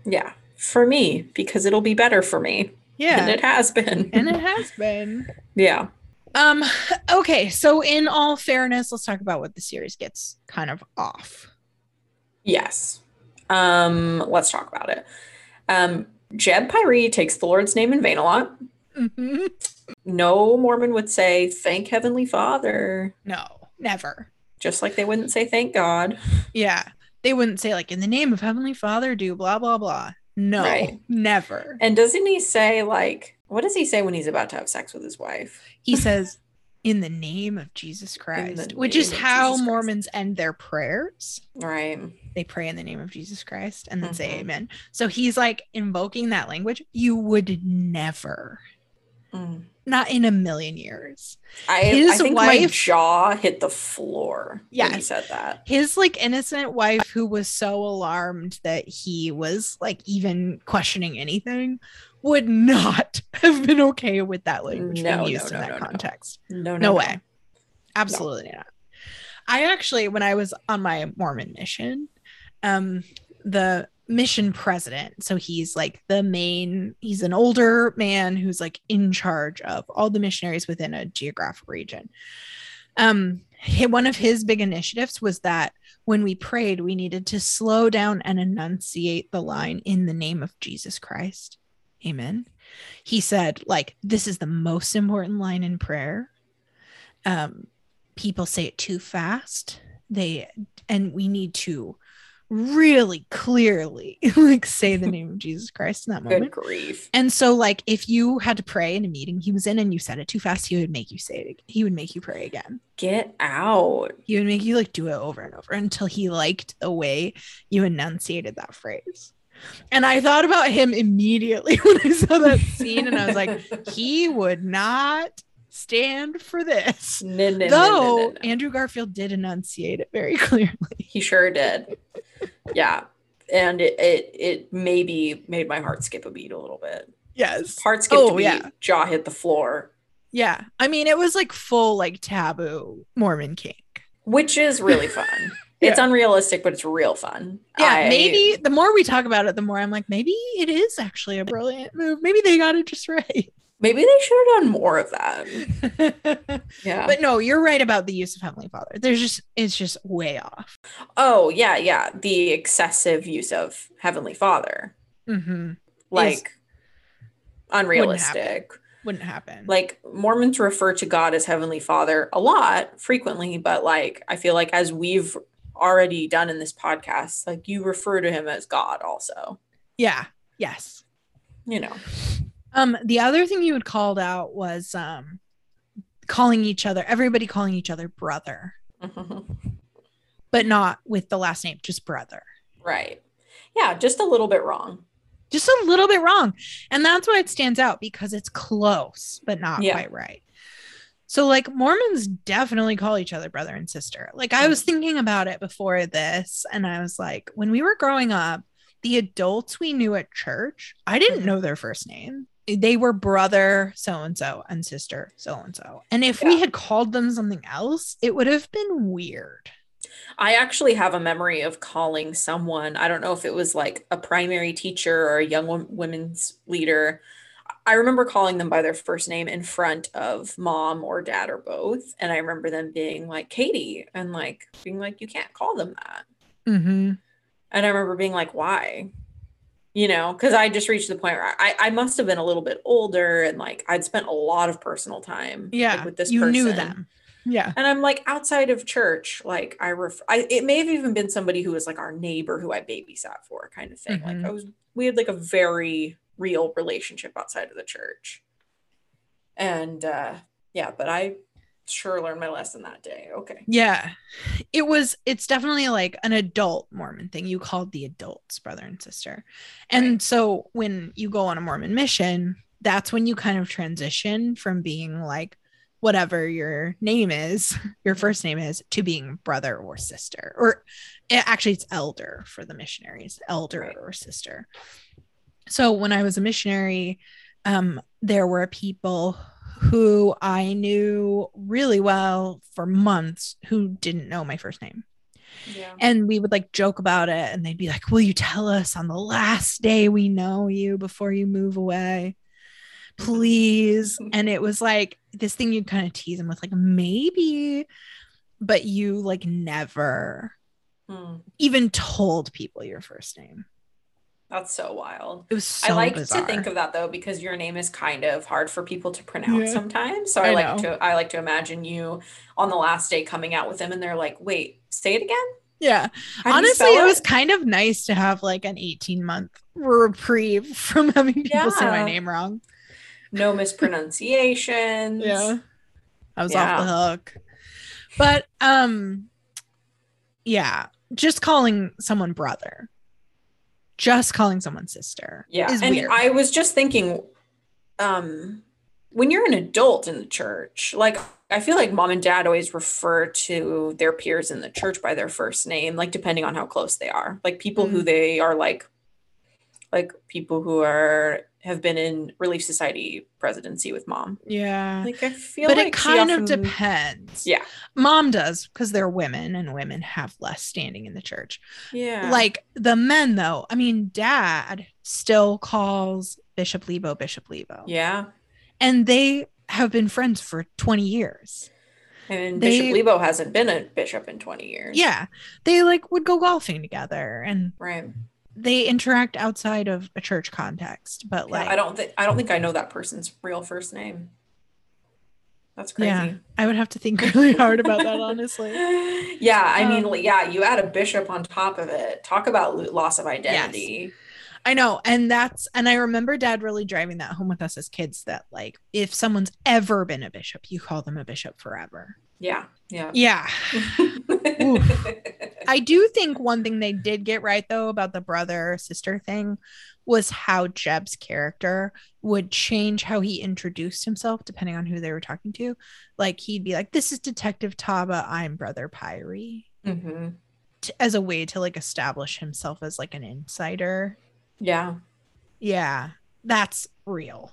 S2: Yeah, for me, because it'll be better for me.
S1: yeah
S2: And it has been. [laughs]
S1: and it has been
S2: yeah.
S1: Um, okay, so in all fairness, let's talk about what the series gets kind of off.
S2: Yes. Um, let's talk about it. Um, Jeb Pyre takes the Lord's name in vain a lot.
S1: Mhm.
S2: No Mormon would say, thank Heavenly Father,
S1: No, never.
S2: just like they wouldn't say thank God.
S1: Yeah. They wouldn't say, like, in the name of Heavenly Father, do blah, blah, blah. No,
S2: Right.
S1: never.
S2: And doesn't he say, like, what does he say when he's about to have sex with his wife?
S1: He says, in the name of Jesus Christ, which is how. Mormons end their prayers.
S2: Right.
S1: They pray in the name of Jesus Christ and then say
S2: Mhm.
S1: amen. So he's like invoking that language. You would never,
S2: Mm.
S1: not in a million years.
S2: I,
S1: His
S2: I think my jaw hit the floor when he said that.
S1: his like innocent wife who was so alarmed that he was like even questioning anything would not [laughs] have been okay with that language
S2: No,
S1: being used
S2: no,
S1: in
S2: no,
S1: that
S2: no, no.
S1: context.
S2: No,
S1: no. way. Absolutely not. I actually, when I was on my Mormon mission, um, the mission president, so he's like the main, he's an older man who's like in charge of all the missionaries within a geographic region. Um, one of his big initiatives was that when we prayed, we needed to slow down and enunciate the line in the name of Jesus Christ. Amen. He said, like, this is the most important line in prayer. Um, people say it too fast. They and we need to really clearly [laughs] like say the [laughs] name of Jesus Christ in that moment.
S2: Good grief.
S1: And so, like, if you had to pray in a meeting he was in and you said it too fast, he would make you say it. He would make you pray again.
S2: Get out.
S1: He would make you like do it over and over until he liked the way you enunciated that phrase. And I thought about him immediately [laughs] when I saw that scene, and I was like, he would not stand for this. [laughs]
S2: No, no,
S1: Though
S2: no.
S1: Andrew Garfield did enunciate it very [laughs] clearly.
S2: He sure did. Yeah. And it, it it maybe made my heart skip a beat a little bit.
S1: Yes.
S2: Heart skipped
S1: Oh,
S2: a beat,
S1: yeah.
S2: jaw hit the floor,
S1: Yeah. I mean, it was like full like taboo Mormon kink.
S2: which is really fun. [laughs] It's unrealistic, but it's real fun.
S1: Yeah,
S2: I-
S1: maybe the more we talk about it, the more I'm like, maybe it is actually a brilliant move. Maybe they got it just right.
S2: Maybe they should have done more of that. [laughs] Yeah.
S1: But no, you're right about the use of Heavenly Father. There's just it's just way off.
S2: oh, yeah, yeah. The excessive use of Heavenly Father.
S1: Mm-hmm.
S2: Like unrealistic.
S1: Wouldn't happen.
S2: Like Mormons refer to God as Heavenly Father a lot, frequently, but like I feel like as we've already done in this podcast, like you refer to him as God also.
S1: yeah. Yes.
S2: You know.
S1: Um, the other thing you had called out was um calling each other, everybody calling each other brother, [laughs] but not with the last name, just brother.
S2: right. Yeah, just a little bit wrong.
S1: Just a little bit wrong. And that's why it stands out because it's close, but not
S2: Yeah.
S1: quite right. So, like, Mormons definitely call each other brother and sister. Like, I was thinking about it before this, and I was like, when we were growing up, the adults we knew at church, I didn't
S2: Mhm.
S1: know their first name. They were brother so and so and sister so and so. And if we had called them something else, it would have been weird.
S2: I actually have a memory of calling someone, I don't know if it was like a primary teacher or a young women's leader. I remember calling them by their first name in front of mom or dad or both. And I remember them being like, Katie, and like being like, you can't call them that.
S1: Mm-hmm.
S2: And I remember being like, why? You know, because I just reached the point where I, I must have been a little bit older and like I'd spent a lot of personal time
S1: Yeah.
S2: like, with this
S1: you
S2: person.
S1: knew them. Yeah.
S2: And I'm like outside of church, like I ref I it may have even been somebody who was like our neighbor who I babysat for kind of thing.
S1: Mhm.
S2: Like I was we had like a very real relationship outside of the church. And uh yeah, but I sure learned my lesson that day. Okay.
S1: Yeah. It was it's definitely like an adult Mormon thing. You called the adults brother and sister. And
S2: Right.
S1: so when you go on a Mormon mission, that's when you kind of transition from being like whatever your name is, [laughs] your first name is, to being brother or sister. Or eh, actually it's elder for the missionaries, elder
S2: Right.
S1: or sister. So when I was a missionary, um, there were people who I knew really well for months who didn't know my first name.
S2: Yeah.
S1: And we would like joke about it and they'd be like, Will you tell us on the last day we know you before you move away? Please. [laughs] And it was like this thing you'd kind of tease them with, like, maybe, but you like never
S2: Hmm.
S1: even told people your first name.
S2: That's so wild.
S1: It was so
S2: I like
S1: bizarre.
S2: to think of that though because your name is kind of hard for people to pronounce
S1: Yeah.
S2: sometimes. So I,
S1: I
S2: like
S1: know.
S2: to I like to imagine you on the last day coming out with them and they're like, "Wait, say it again?"
S1: yeah.
S2: How
S1: Honestly,
S2: spell
S1: it was kind of nice to have like an 18 month reprieve [laughs] from having people say my name wrong.
S2: no mispronunciations. [laughs]
S1: Yeah. I was
S2: Yeah.
S1: off the hook. But um yeah, just calling someone brother. Just calling someone sister.
S2: Yeah. And
S1: weird.
S2: I was just thinking, um, when you're an adult in the church, like I feel like mom and dad always refer to their peers in the church by their first name, like depending on how close they are. Like people who
S1: Mm.
S2: they are like like people who are have been in Relief Society presidency with mom.
S1: yeah.
S2: Like I feel
S1: But
S2: like
S1: it kind
S2: often-
S1: of depends.
S2: Yeah.
S1: Mom does because they're women and women have less standing in the church.
S2: Yeah.
S1: Like the men, though, I mean, dad still calls Bishop Lebo Bishop Lebo.
S2: yeah.
S1: And they have been friends for 20 years.
S2: And
S1: They-
S2: Bishop Lebo hasn't been a bishop in 20 years.
S1: Yeah. They like would go golfing together and
S2: Right.
S1: They interact outside of a church context. But
S2: Yeah,
S1: like,
S2: I don't think I don't think I know that person's real first name. That's crazy.
S1: Yeah, I would have to think really hard about that, honestly. [laughs]
S2: yeah, I mean,
S1: Um,
S2: like, yeah, you add a bishop on top of it. Talk about loss of identity.
S1: I know. And that's, and I remember dad really driving that home with us as kids that like, if someone's ever been a bishop, you call them a bishop forever.
S2: Yeah, yeah.
S1: Yeah. [laughs] I do think one thing they did get right though about the brother sister thing was how Jeb's character would change how he introduced himself depending on who they were talking to. Like he'd be like, "This is Detective Taba. I'm Brother Pyre,"
S2: Mhm.
S1: t- as a way to like establish himself as like an insider.
S2: Yeah,
S1: Yeah, that's real.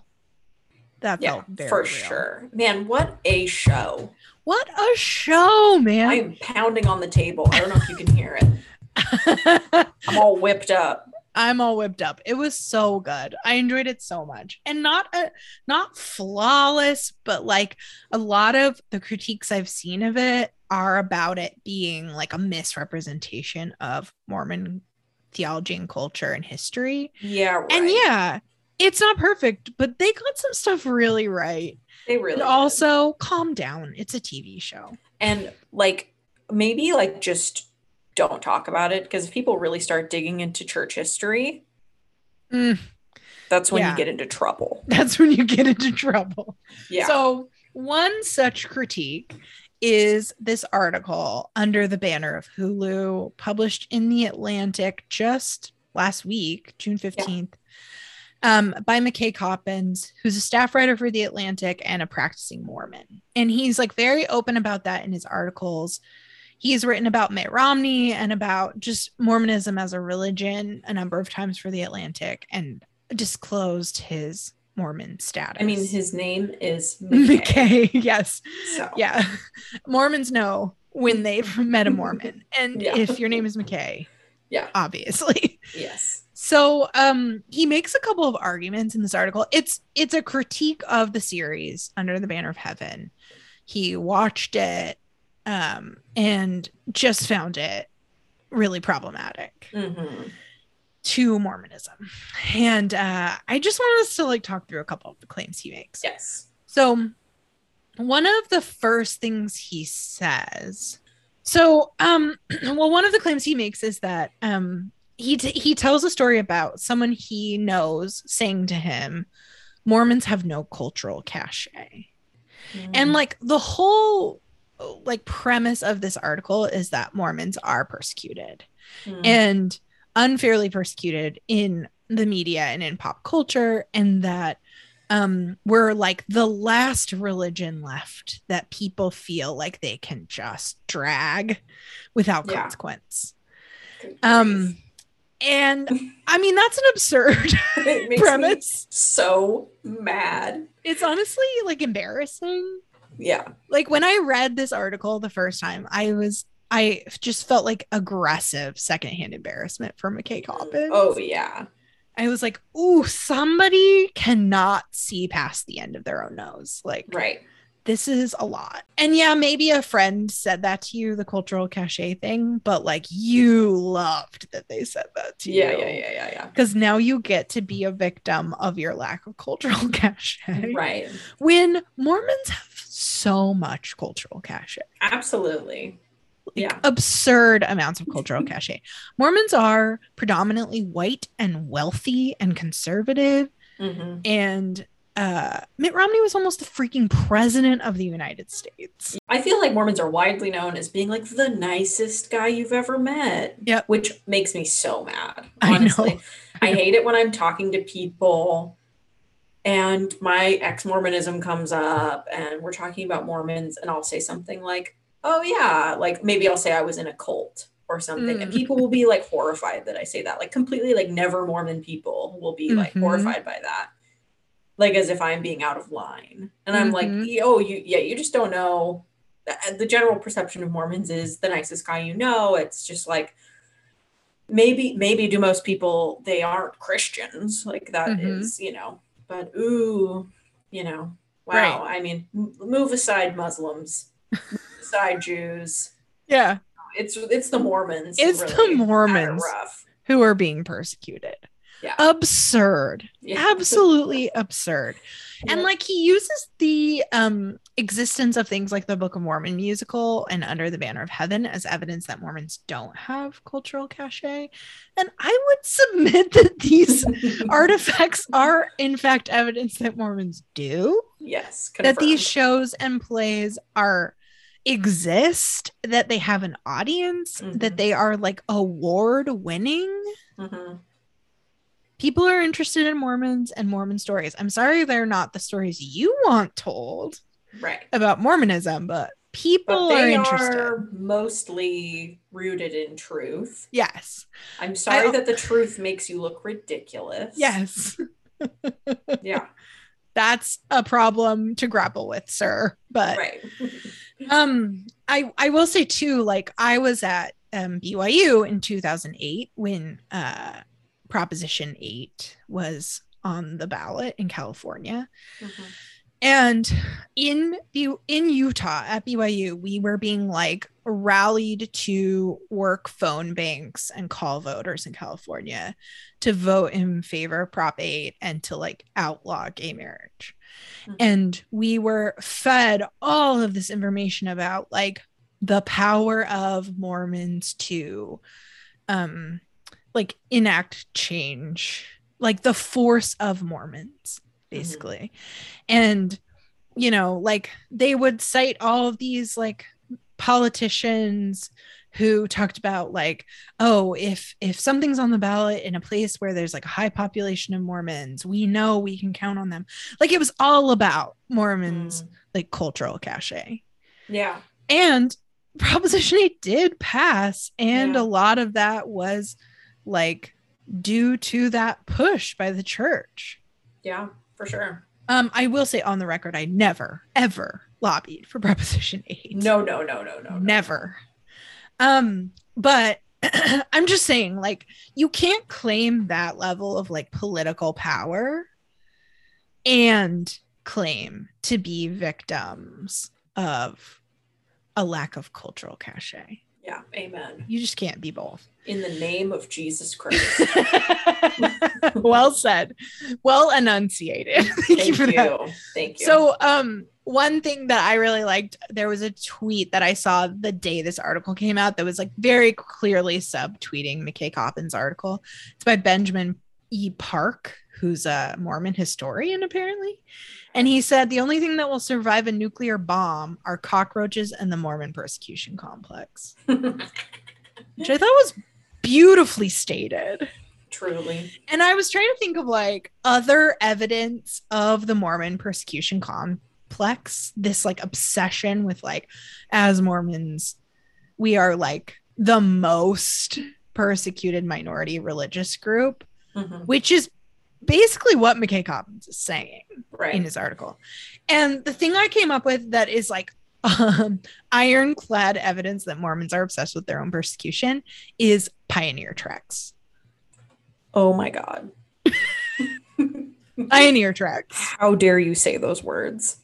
S1: That
S2: yeah,
S1: felt very
S2: for
S1: real.
S2: sure. Man, what a show!
S1: What a show, man.
S2: I am pounding on the table. I don't know if you can hear it. [laughs] I'm all whipped up.
S1: I'm all whipped up. It was so good. I enjoyed it so much. And not a not flawless, but like a lot of the critiques I've seen of it are about it being like a misrepresentation of Mormon theology and culture and history.
S2: Yeah, right.
S1: And yeah, it's not perfect, but they got some stuff really right.
S2: they really
S1: And
S2: did.
S1: also, calm down. It's a TV show.
S2: and like maybe like just don't talk about it because if people really start digging into church history
S1: Mm,
S2: that's when
S1: Yeah.
S2: you get into trouble [laughs]
S1: that's when you get into trouble.
S2: yeah
S1: So, one such critique is this article under the banner of Hulu, published in The Atlantic just last week, June 15th, um, by McKay Coppins, who's a staff writer for The Atlantic and a practicing Mormon. And he's like very open about that in his articles. He's written about Mitt Romney and about just Mormonism as a religion a number of times for The Atlantic and disclosed his Mormon status.
S2: i mean his name is [laughs] McKay,
S1: McKay, yes.
S2: so
S1: Yeah. Mormons know when they've met a Mormon. [laughs] And
S2: Yeah.
S1: if your name is McKay,
S2: Yeah.
S1: obviously.
S2: Yes.
S1: So um he makes a couple of arguments in this article. It's it's a critique of the series Under the Banner of Heaven. He watched it um and just found it really problematic
S2: hmm
S1: to Mormonism. And uh I just want us to like talk through a couple of the claims he makes.
S2: Yes.
S1: So, one of the first things he says. So, um, [clears throat] well, one of the claims he makes is that um, he t- he tells a story about someone he knows saying to him, "Mormons have no cultural cachet," and
S2: Mm.
S1: like the whole like premise of this article is that Mormons are persecuted
S2: Mhm.
S1: and unfairly persecuted in the media and in pop culture and that um we're like the last religion left that people feel like they can just drag without
S2: Yeah.
S1: consequence um. And i mean that's an absurd [laughs]
S2: it makes me
S1: premise
S2: so mad.
S1: it's honestly like embarrassing
S2: Yeah.
S1: like when i read this article the first time i was i just felt like aggressive secondhand embarrassment for mckay mm. coppins
S2: Oh yeah.
S1: I was like, ooh, somebody cannot see past the end of their own nose. Like,
S2: Right.
S1: This is a lot. And yeah, maybe a friend said that to you, the cultural cachet thing, but like you loved that they said that to
S2: Yeah,
S1: you.
S2: yeah, yeah, yeah, yeah. Yeah.
S1: Because now you get to be a victim of your lack of cultural [laughs] cachet.
S2: Right.
S1: When Mormons have so much cultural cachet
S2: Absolutely. Yeah.
S1: absurd amounts of cultural [laughs] cachet. Mormons are predominantly white and wealthy and conservative.
S2: hmm
S1: And uh, Mitt Romney was almost the freaking president of the United States.
S2: I feel like Mormons are widely known as being like the nicest guy you've ever met.
S1: Yep.
S2: Which makes me so mad.
S1: I know.
S2: Honestly. [laughs]
S1: I
S2: I,
S1: know.
S2: hate it when I'm talking to people and my ex Mormonism comes up and we're talking about Mormons and I'll say something like, oh, yeah, like maybe I'll say I was in a cult or something. And
S1: Mm.
S2: people will be like horrified that I say that. Like completely like never Mormon people will be like
S1: Mhm.
S2: horrified by that. Like as if I'm being out of line. And I'm like,
S1: Mhm.
S2: oh, you, yeah, you just don't know. The- The general perception of Mormons is the nicest guy you know. It's just like, maybe maybe do most people they aren't christians like that is,
S1: Mhm.
S2: you know but ooh you know wow
S1: Right.
S2: i mean move aside muslims move aside jews
S1: Yeah.
S2: it's it's the mormons
S1: It's the
S2: really it
S1: Mormons. Who are being persecuted.
S2: Yeah.
S1: Absurd.
S2: yeah
S1: Absolutely [laughs] absurd. And like he uses the um existence of things like the Book of Mormon musical and Under the Banner of Heaven as evidence that Mormons don't have cultural cachet. And I would [laughs] submit that these [laughs] artifacts are in fact evidence that Mormons do.
S2: yes
S1: That these shows and plays are exist, that they have an audience, that
S2: Mhm.
S1: they are like award winning.
S2: Mhm.
S1: People are interested in Mormons and Mormon stories. I'm sorry they're not the stories you want told
S2: right
S1: about Mormonism, but people
S2: but
S1: are interested.
S2: are mostly rooted in truth
S1: Yes.
S2: i'm sorry
S1: I-
S2: that the truth makes you look ridiculous
S1: Yes. [laughs]
S2: yeah
S1: That's a problem to grapple with, sir. But
S2: right [laughs]
S1: um I I will say too like I was at um BYU in 2008 when uh Proposition 8 was on the ballot in California.
S2: Mhm.
S1: And in in Utah at BYU, we were being like rallied to work phone banks and call voters in California to vote in favor of Prop 8 and to like outlaw gay marriage.
S2: Mhm.
S1: And we were fed all of this information about like the power of Mormons to um like enact change, like the force of Mormons basically. And you know, like they would cite all of these like politicians who talked about like oh if if something's on the ballot in a place where there's like a high population of mormons we know we can count on them like it was all about mormons
S2: Mm.
S1: like cultural cachet
S2: yeah
S1: and [laughs] proposition 8 did pass and
S2: Yeah.
S1: a lot of that was like due to that push by the church
S2: yeah for sure
S1: um i will say on the record i never ever lobbied for [laughs] Proposition 8.
S2: No, no, no, no, no. no.
S1: Never. Um, but [clears throat] I'm just saying, like, you can't claim that level of like political power and claim to be victims of a lack of cultural cachet.
S2: Yeah, amen.
S1: You just can't be both.
S2: In the name of Jesus [laughs] Christ.
S1: well said. Well enunciated. Thank, [laughs]
S2: Thank
S1: you for
S2: you.
S1: that.
S2: Thank you.
S1: So, um, one thing that I really liked, there was a tweet that I saw the day this article came out that was like very clearly subtweeting McKay Coppins' article. It's by Benjamin E. Park, who's a Mormon historian, apparently. And he said the only thing that will survive a nuclear bomb are cockroaches and the Mormon persecution complex, [laughs] which I thought was beautifully stated.
S2: Truly.
S1: And I was trying to think of like other evidence of the Mormon persecution complex, this like obsession with like, as Mormons, we are like the most persecuted minority religious group,
S2: Mhm.
S1: which is basically what McKay Coppins is saying
S2: Right.
S1: in his article. And the thing I came up with that is like [laughs] um, ironclad evidence that Mormons are obsessed with their own persecution is pioneer treks.
S2: oh my God. [laughs]
S1: Pioneer treks.
S2: How dare you say those words?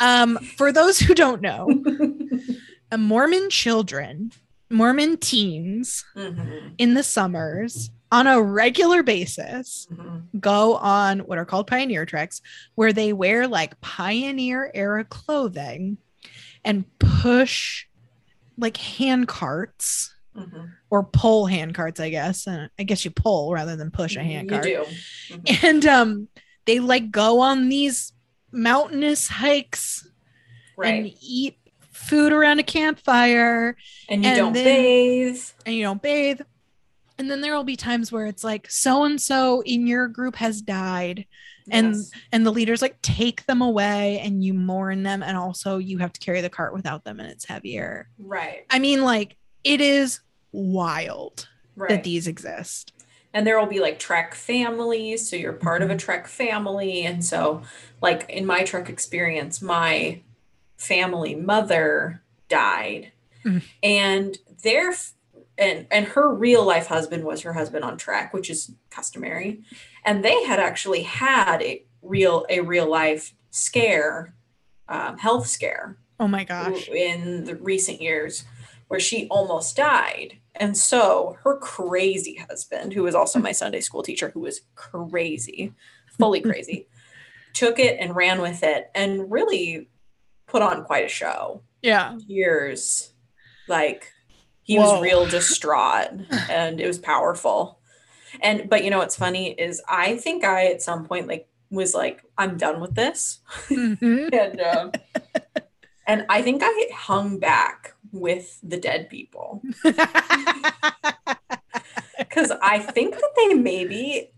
S1: Um, for those who don't know, [laughs] Mormon children, Mormon teens
S2: Mhm.
S1: in the summers on a regular basis
S2: Mhm.
S1: go on what are called pioneer treks, where they wear like pioneer era clothing and push like hand carts
S2: Mhm.
S1: or pull hand carts, I guess. And I guess you pull rather than push a hand
S2: you
S1: cart.
S2: do. [laughs] Mhm.
S1: And um, they like go on these mountainous hikes
S2: Right.
S1: and eat food around a campfire
S2: And, you
S1: and
S2: don't
S1: then-
S2: bathe.
S1: and you don't bathe. And then there will be times where it's like so and so in your group has died and
S2: Yes.
S1: and the leaders like take them away and you mourn them and also you have to carry the cart without them and it's heavier.
S2: right.
S1: I mean like it is wild
S2: Right.
S1: that these exist.
S2: and there will be like trek families so you're part of a
S1: Mhm.
S2: trek family and so like in my trek experience my family mother died
S1: Mm.
S2: and their and and her real life husband was her husband on track which is customary and they had actually had a real a real life scare um, health scare
S1: Oh my gosh.
S2: in the recent years where she almost died. And so her crazy husband, who was also my Sunday school teacher, who was crazy, fully crazy, [laughs] took it and ran with it and really put on quite a show.
S1: Yeah.
S2: Years like he
S1: Whoa.
S2: was real distraught and it was powerful. And but you know what's funny is I think I at some point like was like, I'm done with this
S1: Mhm. [laughs]
S2: and um, and I think I hung back with the dead people [laughs] because I think that they maybe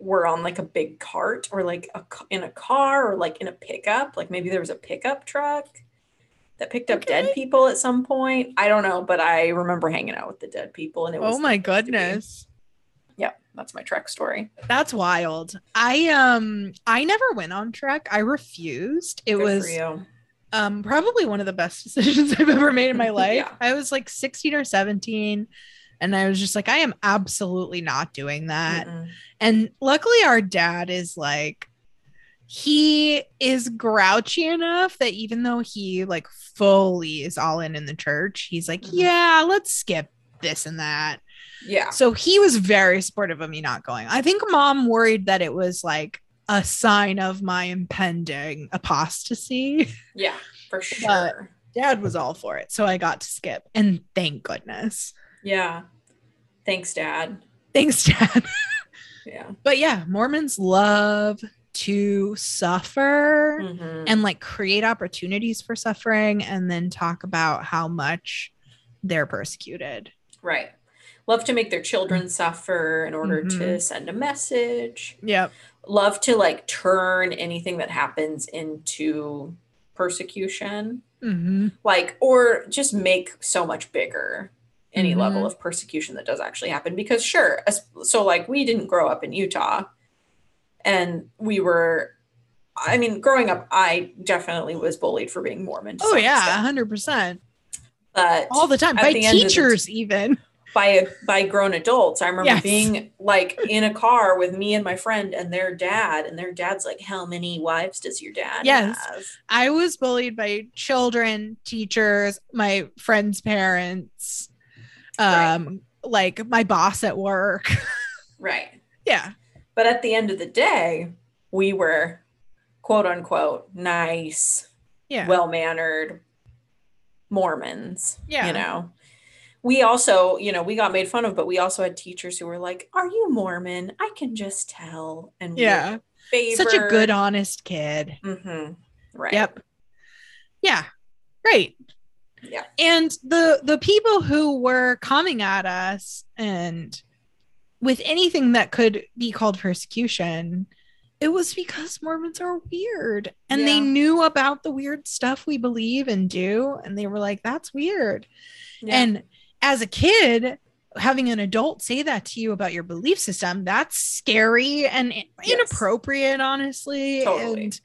S2: were on like a big cart or like a, in a car or like in a pickup. Like maybe there was a pickup truck that picked up dead people at some point. I don't know, but I remember hanging out with the dead people and it was
S1: oh my
S2: supposed to be-
S1: goodness.
S2: Yeah, that's my trek story.
S1: That's wild. I um I never went on Trek. I refused. It
S2: Good
S1: was um probably one of the best [laughs] decisions I've ever made in my [laughs] life.
S2: Yeah.
S1: I was like 16 or 17 and I was just like I am absolutely not doing that.
S2: Mm-mm.
S1: And luckily our dad is like he is grouchy enough that even though he like fully is all in in the church, he's like,
S2: Mhm.
S1: "Yeah, let's skip this and that."
S2: Yeah.
S1: So he was very supportive of me not going. I think mom worried that it was like a sign of my impending apostasy.
S2: Yeah, for sure.
S1: Dad was all for it. So I got to skip. And thank goodness.
S2: Yeah. Thanks, Dad.
S1: Thanks, Dad. [laughs]
S2: Yeah.
S1: but yeah, Mormons love to suffer
S2: Mhm.
S1: and like create opportunities for suffering and then talk about how much they're persecuted.
S2: Right. Love to make their children suffer in order to
S1: Mhm.
S2: send a message.
S1: Yep.
S2: Love to like turn anything that happens into persecution.
S1: hmm
S2: Like, or just make so much bigger any
S1: Mhm.
S2: level of persecution that does actually happen. Because, sure, so like we didn't grow up in Utah and we were, I mean, growing up, I definitely was bullied for being Mormon.
S1: Oh yeah,
S2: extent.
S1: hundred percent,
S2: But
S1: all the time by
S2: the end of the-
S1: teachers even.
S2: by by grown adults. I remember
S1: Yes.
S2: being like in a car with me and my friend and their dad, and their dad's like, "How many wives does your dad
S1: Yes.
S2: have?"
S1: I was bullied by children, teachers, my friends' parents, um, like my boss at work. [laughs]
S2: Right.
S1: yeah,
S2: But at the end of the day, we were quote unquote nice,
S1: yeah,
S2: well mannered Mormons.
S1: Yeah.
S2: You know. We also, you know, we got made fun of, but we also had teachers who were like, Are you Mormon? I can just tell. And
S1: yeah. Such a good, honest kid.
S2: Mm-hmm. Right.
S1: Yep. Yeah. Right.
S2: Yeah.
S1: And the the people who were coming at us and with anything that could be called persecution, it was because Mormons are weird and they knew about the weird stuff we believe and do and they were like that's weird.
S2: Yeah.
S1: And as a kid, having an adult say that to you about your belief system, that's scary and inappropriate, honestly.
S2: Totally.
S1: And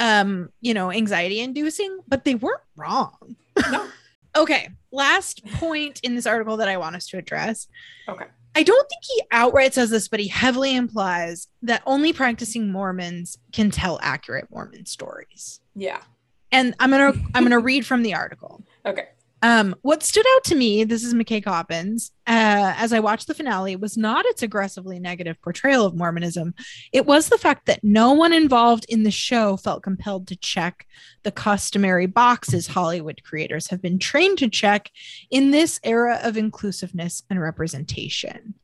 S1: um, you know, anxiety inducing, but they weren't wrong.
S2: No. [laughs]
S1: okay. Last point in this article that I want us to address.
S2: Okay.
S1: I don't think he outright says this, but he heavily implies that only practicing Mormons can tell accurate Mormon stories.
S2: yeah.
S1: And I'm gonna I'm gonna read from the article.
S2: Okay.
S1: Um, what stood out to me, this is McKay Coppins, uh, as I watched the finale, was not its aggressively negative portrayal of Mormonism. It was the fact that no one involved in the show felt compelled to check the customary boxes Hollywood creators have been trained to check in this era of inclusiveness and representation.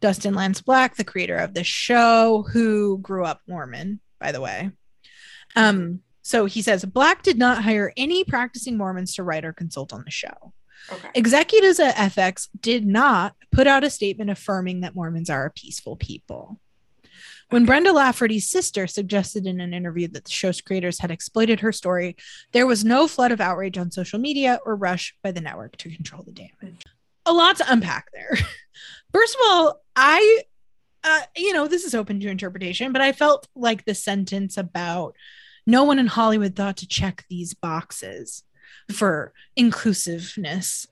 S1: Dustin Lance Black, the creator of the show, who grew up Mormon, by the way. Um, so he says Black did not hire any practicing Mormons to write or consult on the show.
S2: Okay.
S1: Executives at FX did not put out a statement affirming that Mormons are a peaceful people. When Brenda Lafferty's sister suggested in an interview that the show's creators had exploited her story, there was no flood of outrage on social media or rush by the network to control the damage. A lot to unpack there. [laughs] First of all, I, uh, you know, this is open to interpretation, but I felt like the sentence about no one in Hollywood thought to check these boxes for inclusiveness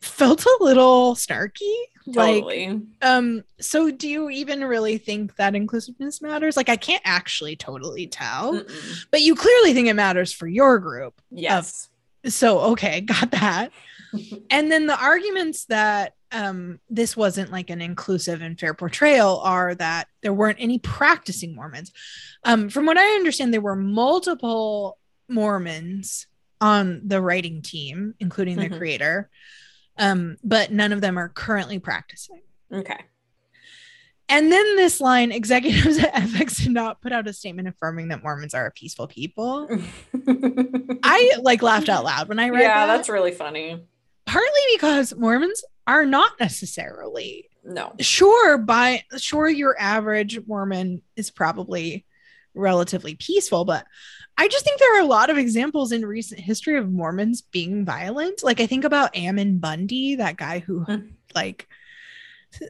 S1: felt a little snarky. Like,
S2: Totally.
S1: um, so do you even really think that inclusiveness matters? Like, I can't actually totally tell,
S2: Mm-mm.
S1: but you clearly think it matters for your group.
S2: Yes.
S1: So, okay, [laughs] got that. And then the arguments that um, this wasn't like an inclusive and fair portrayal are that there weren't any practicing Mormons. Um, from what I understand, there were multiple Mormons on the writing team, including the
S2: Mhm.
S1: creator, um, but none of them are currently practicing.
S2: okay.
S1: And then this line executives at FX did not put out a statement affirming that Mormons are a peaceful people. [laughs] I like laughed out loud when I read that.
S2: yeah,
S1: that.
S2: that's really funny.
S1: Partly because Mormons are not necessarily
S2: No.
S1: sure by sure your average Mormon is probably relatively peaceful, but I just think there are a lot of examples in recent history of Mormons being violent. Like I think about Ammon Bundy, that guy who
S2: Hmm.
S1: like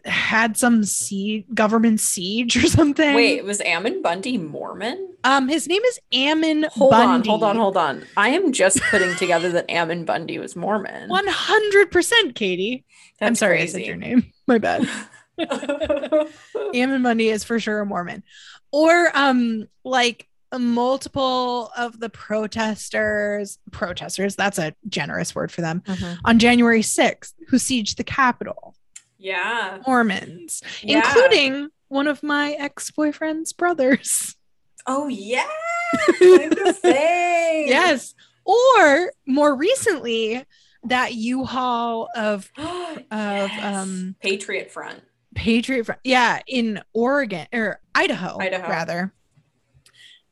S1: had some siege government siege or something.
S2: Wait, was Ammon Bundy Mormon?
S1: Um, his name is Ammon
S2: Hold on, hold on, hold on. I am just putting together that Ammon Bundy was Mormon.
S1: One hundred percent, Katie. I'm
S2: That's
S1: sorry I
S2: crazy.
S1: said your name. [laughs] My bad. [laughs] Ammon Bundy is for sure a Mormon. Or um like multiple of the protesters, protesters, that's a generous word for them,
S2: Mhm.
S1: on January 6th who sieged the Capitol.
S2: Yeah.
S1: Mormons,
S2: Yeah.
S1: including one of my ex-boyfriend's brothers.
S2: Oh yeah. [laughs]
S1: Yes. Or more recently, that U-Haul of [gasps] of
S2: Yes.
S1: um
S2: Patriot Front.
S1: Patriot Front. Yeah, in Oregon or Idaho,
S2: Idaho.
S1: rather.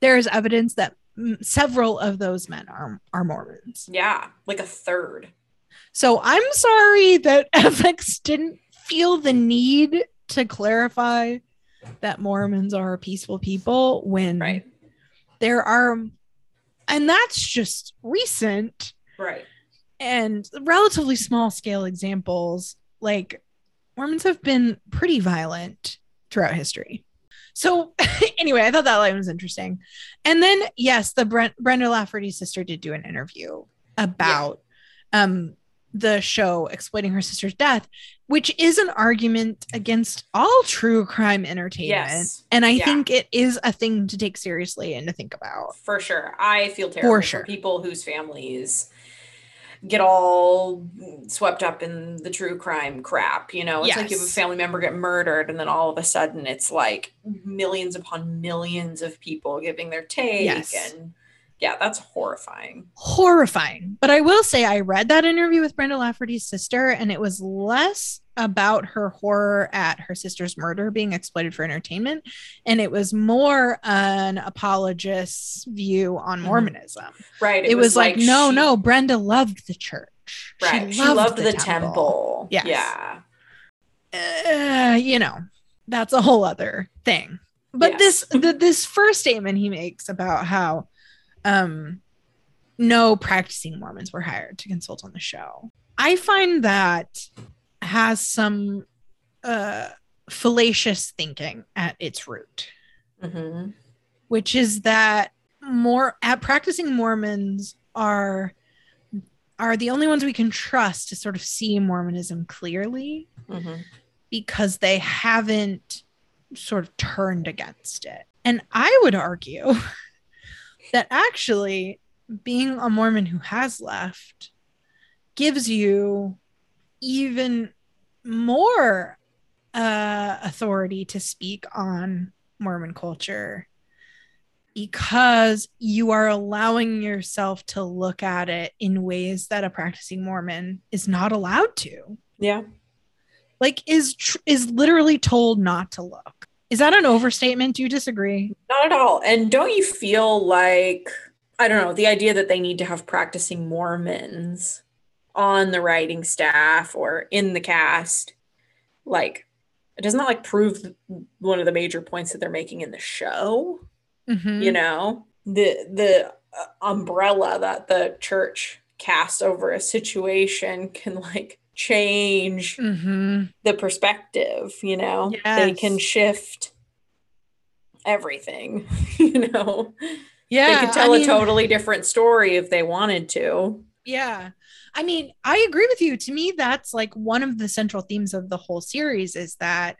S1: There's evidence that several of those men are are Mormons.
S2: Yeah, like a third.
S1: So I'm sorry that [laughs] FX didn't feel the need to clarify that Mormons are a peaceful people when
S2: Right.
S1: there are and that's just recent
S2: Right.
S1: and relatively small scale examples like Mormons have been pretty violent throughout history. So [laughs] anyway, I thought that line was interesting. And then yes, the Brent, Brenda Lafferty sister did do an interview about um the show exploiting her sister's death, which is an argument against all true crime entertainment.
S2: Yes.
S1: And I
S2: Yeah.
S1: think it is a thing to take seriously and to think about.
S2: For sure. I feel terrible for,
S1: sure.
S2: people whose families get all swept up in the true crime crap. You know, it's like you have a family member get murdered, and then all of a sudden it's like millions upon millions of people giving their take.
S1: Yes.
S2: And yeah, that's horrifying.
S1: horrifying. But I will say, I read that interview with Brenda Lafferty's sister, and it was less about her horror at her sister's murder being exploited for entertainment, and it was more an apologist's view on
S2: Mhm.
S1: Mormonism.
S2: Right.
S1: It, was, like, no,
S2: she-
S1: no, Brenda loved the church.
S2: Right. She loved, the, temple.
S1: Yes.
S2: Yeah.
S1: Uh, you know, that's a whole other thing. But
S2: Yes.
S1: this [laughs] the, this first statement he makes about how um no practicing Mormons were hired to consult on the show. I find that has some uh fallacious thinking at its root,
S2: hmm
S1: which is that more at practicing Mormons are are the only ones we can trust to sort of see Mormonism clearly
S2: hmm
S1: because they haven't sort of turned against it. And I would argue [laughs] that actually being a Mormon who has left gives you even more uh, authority to speak on Mormon culture because you are allowing yourself to look at it in ways that a practicing Mormon is not allowed to
S2: Yeah.
S1: like is tr- is literally told not to look. Is that an overstatement? Do you disagree?
S2: Not at all. And don't you feel like, I don't know, the idea that they need to have practicing Mormons on the writing staff or in the cast, like, doesn't that like prove one of the major points that they're making in the show?
S1: Mhm.
S2: You know, the the uh, umbrella that the church casts over a situation can like change
S1: Mhm.
S2: the perspective, you know? They can shift everything, [laughs] you know?
S1: Yeah,
S2: they could tell
S1: I
S2: a
S1: mean,
S2: totally different story if they wanted to.
S1: Yeah. I mean, I agree with you. To me, that's like one of the central themes of the whole series is that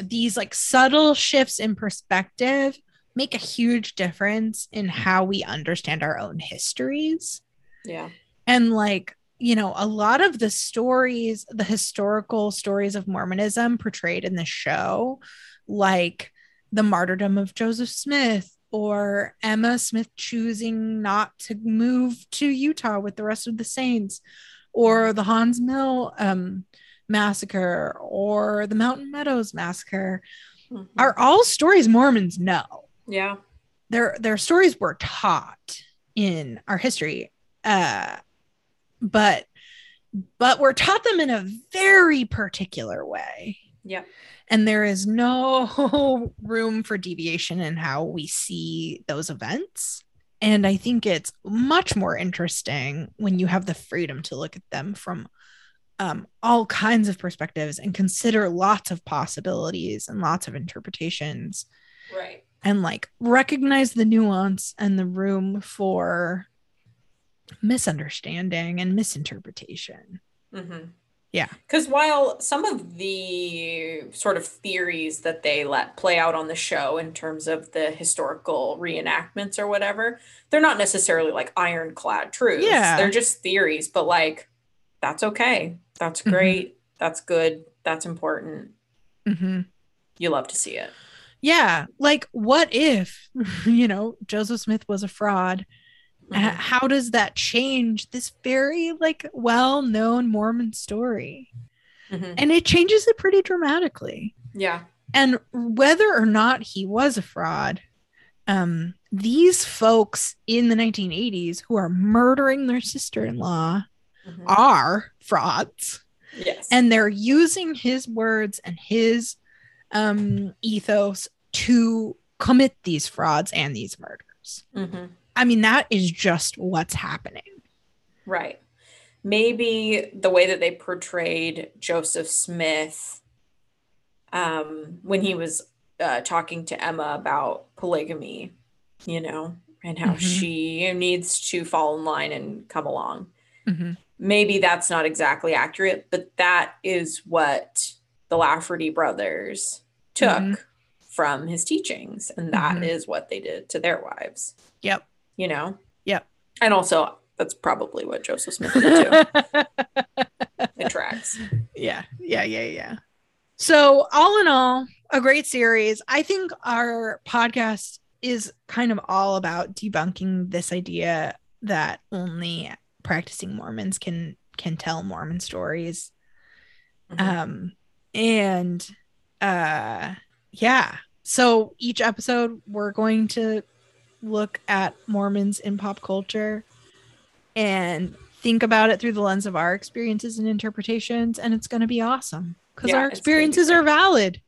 S1: these like subtle shifts in perspective make a huge difference in how we understand our own histories.
S2: Yeah.
S1: And like, you know, a lot of the stories, the historical stories of Mormonism portrayed in the show, like the martyrdom of Joseph Smith or Emma Smith choosing not to move to Utah with the rest of the saints, or the Haun's Mill um, massacre, or the Mountain Meadows massacre,
S2: Mhm.
S1: are all stories Mormons know
S2: yeah.
S1: their their stories were taught in our history uh but but we're taught them in a very particular way
S2: Yeah.
S1: and there is no [laughs] room for deviation in how we see those events and i think it's much more interesting when you have the freedom to look at them from um, all kinds of perspectives and consider lots of possibilities and lots of interpretations
S2: Right.
S1: and like recognize the nuance and the room for misunderstanding and misinterpretation.
S2: Mm-hmm.
S1: Yeah.
S2: Because while some of the sort of theories that they let play out on the show in terms of the historical reenactments or whatever, they're not necessarily like ironclad truths.
S1: Yeah.
S2: They're just theories, but like, that's okay. That's
S1: Mhm.
S2: great. That's good. That's important.
S1: Mhm.
S2: You love to see it.
S1: Yeah, like what if [laughs] you know Joseph Smith was a fraud?
S2: Mhm.
S1: how does that change this very like well-known Mormon story?
S2: Mhm.
S1: And it changes it pretty dramatically.
S2: Yeah.
S1: and whether or not he was a fraud um these folks in the 1980s who are murdering their sister-in-law
S2: Mhm.
S1: are frauds
S2: Yes.
S1: and they're using his words and his um ethos to commit these frauds and these murders
S2: Mhm.
S1: I mean that is just what's happening
S2: Right. Maybe the way that they portrayed Joseph Smith um, when he was uh, talking to Emma about polygamy, you know, and how
S1: Mhm.
S2: she needs to fall in line and come along.
S1: Mhm.
S2: Maybe that's not exactly accurate, but that is what the Lafferty brothers took
S1: Mhm.
S2: from his teachings, and that is
S1: Mhm.
S2: what they did to their wives.
S1: Yep.
S2: You know.
S1: Yep.
S2: And also, that's probably what Joseph Smith did too. [laughs] it tracks.
S1: yeah yeah yeah yeah so all in all a great series i think our podcast is kind of all about debunking this idea that only practicing mormons can can tell mormon stories
S2: Mhm.
S1: um and uh yeah so each episode we're going to look at mormons in pop culture and think about it through the lens of our experiences and interpretations and it's going to be awesome because
S2: Yeah,
S1: our
S2: it's gonna be
S1: experiences are valid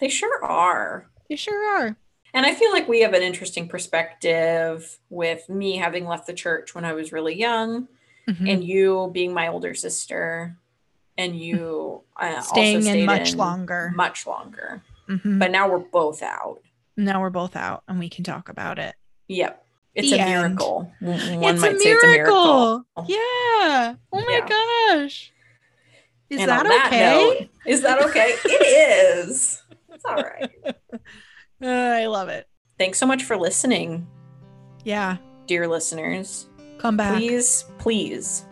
S2: They sure are.
S1: they sure are
S2: And I feel like we have an interesting perspective with me having left the church when I was really young,
S1: Mhm.
S2: and you being my older sister, and you uh,
S1: staying
S2: also
S1: in much
S2: in
S1: longer
S2: much longer.
S1: Mhm.
S2: But now we're both out.
S1: now we're both out and we can talk about it
S2: Yep, it's
S1: The
S2: a
S1: end.
S2: miracle. One one
S1: it's,
S2: might
S1: a
S2: say it's a miracle.
S1: yeah oh my gosh is
S2: And
S1: that
S2: on that
S1: okay
S2: note- Is that okay? [laughs] it is. It's all right.
S1: Uh, [laughs] i love it
S2: Thanks so much for listening,
S1: yeah
S2: dear listeners.
S1: come back
S2: Please, please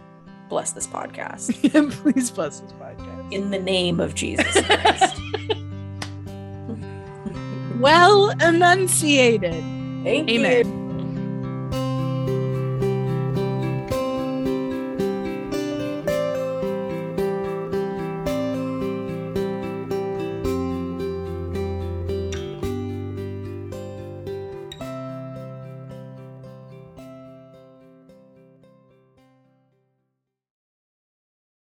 S2: bless this podcast [laughs]
S1: please bless this podcast
S2: in the name of Jesus Christ.
S1: well enunciated
S2: Thank
S1: Amen.
S2: you.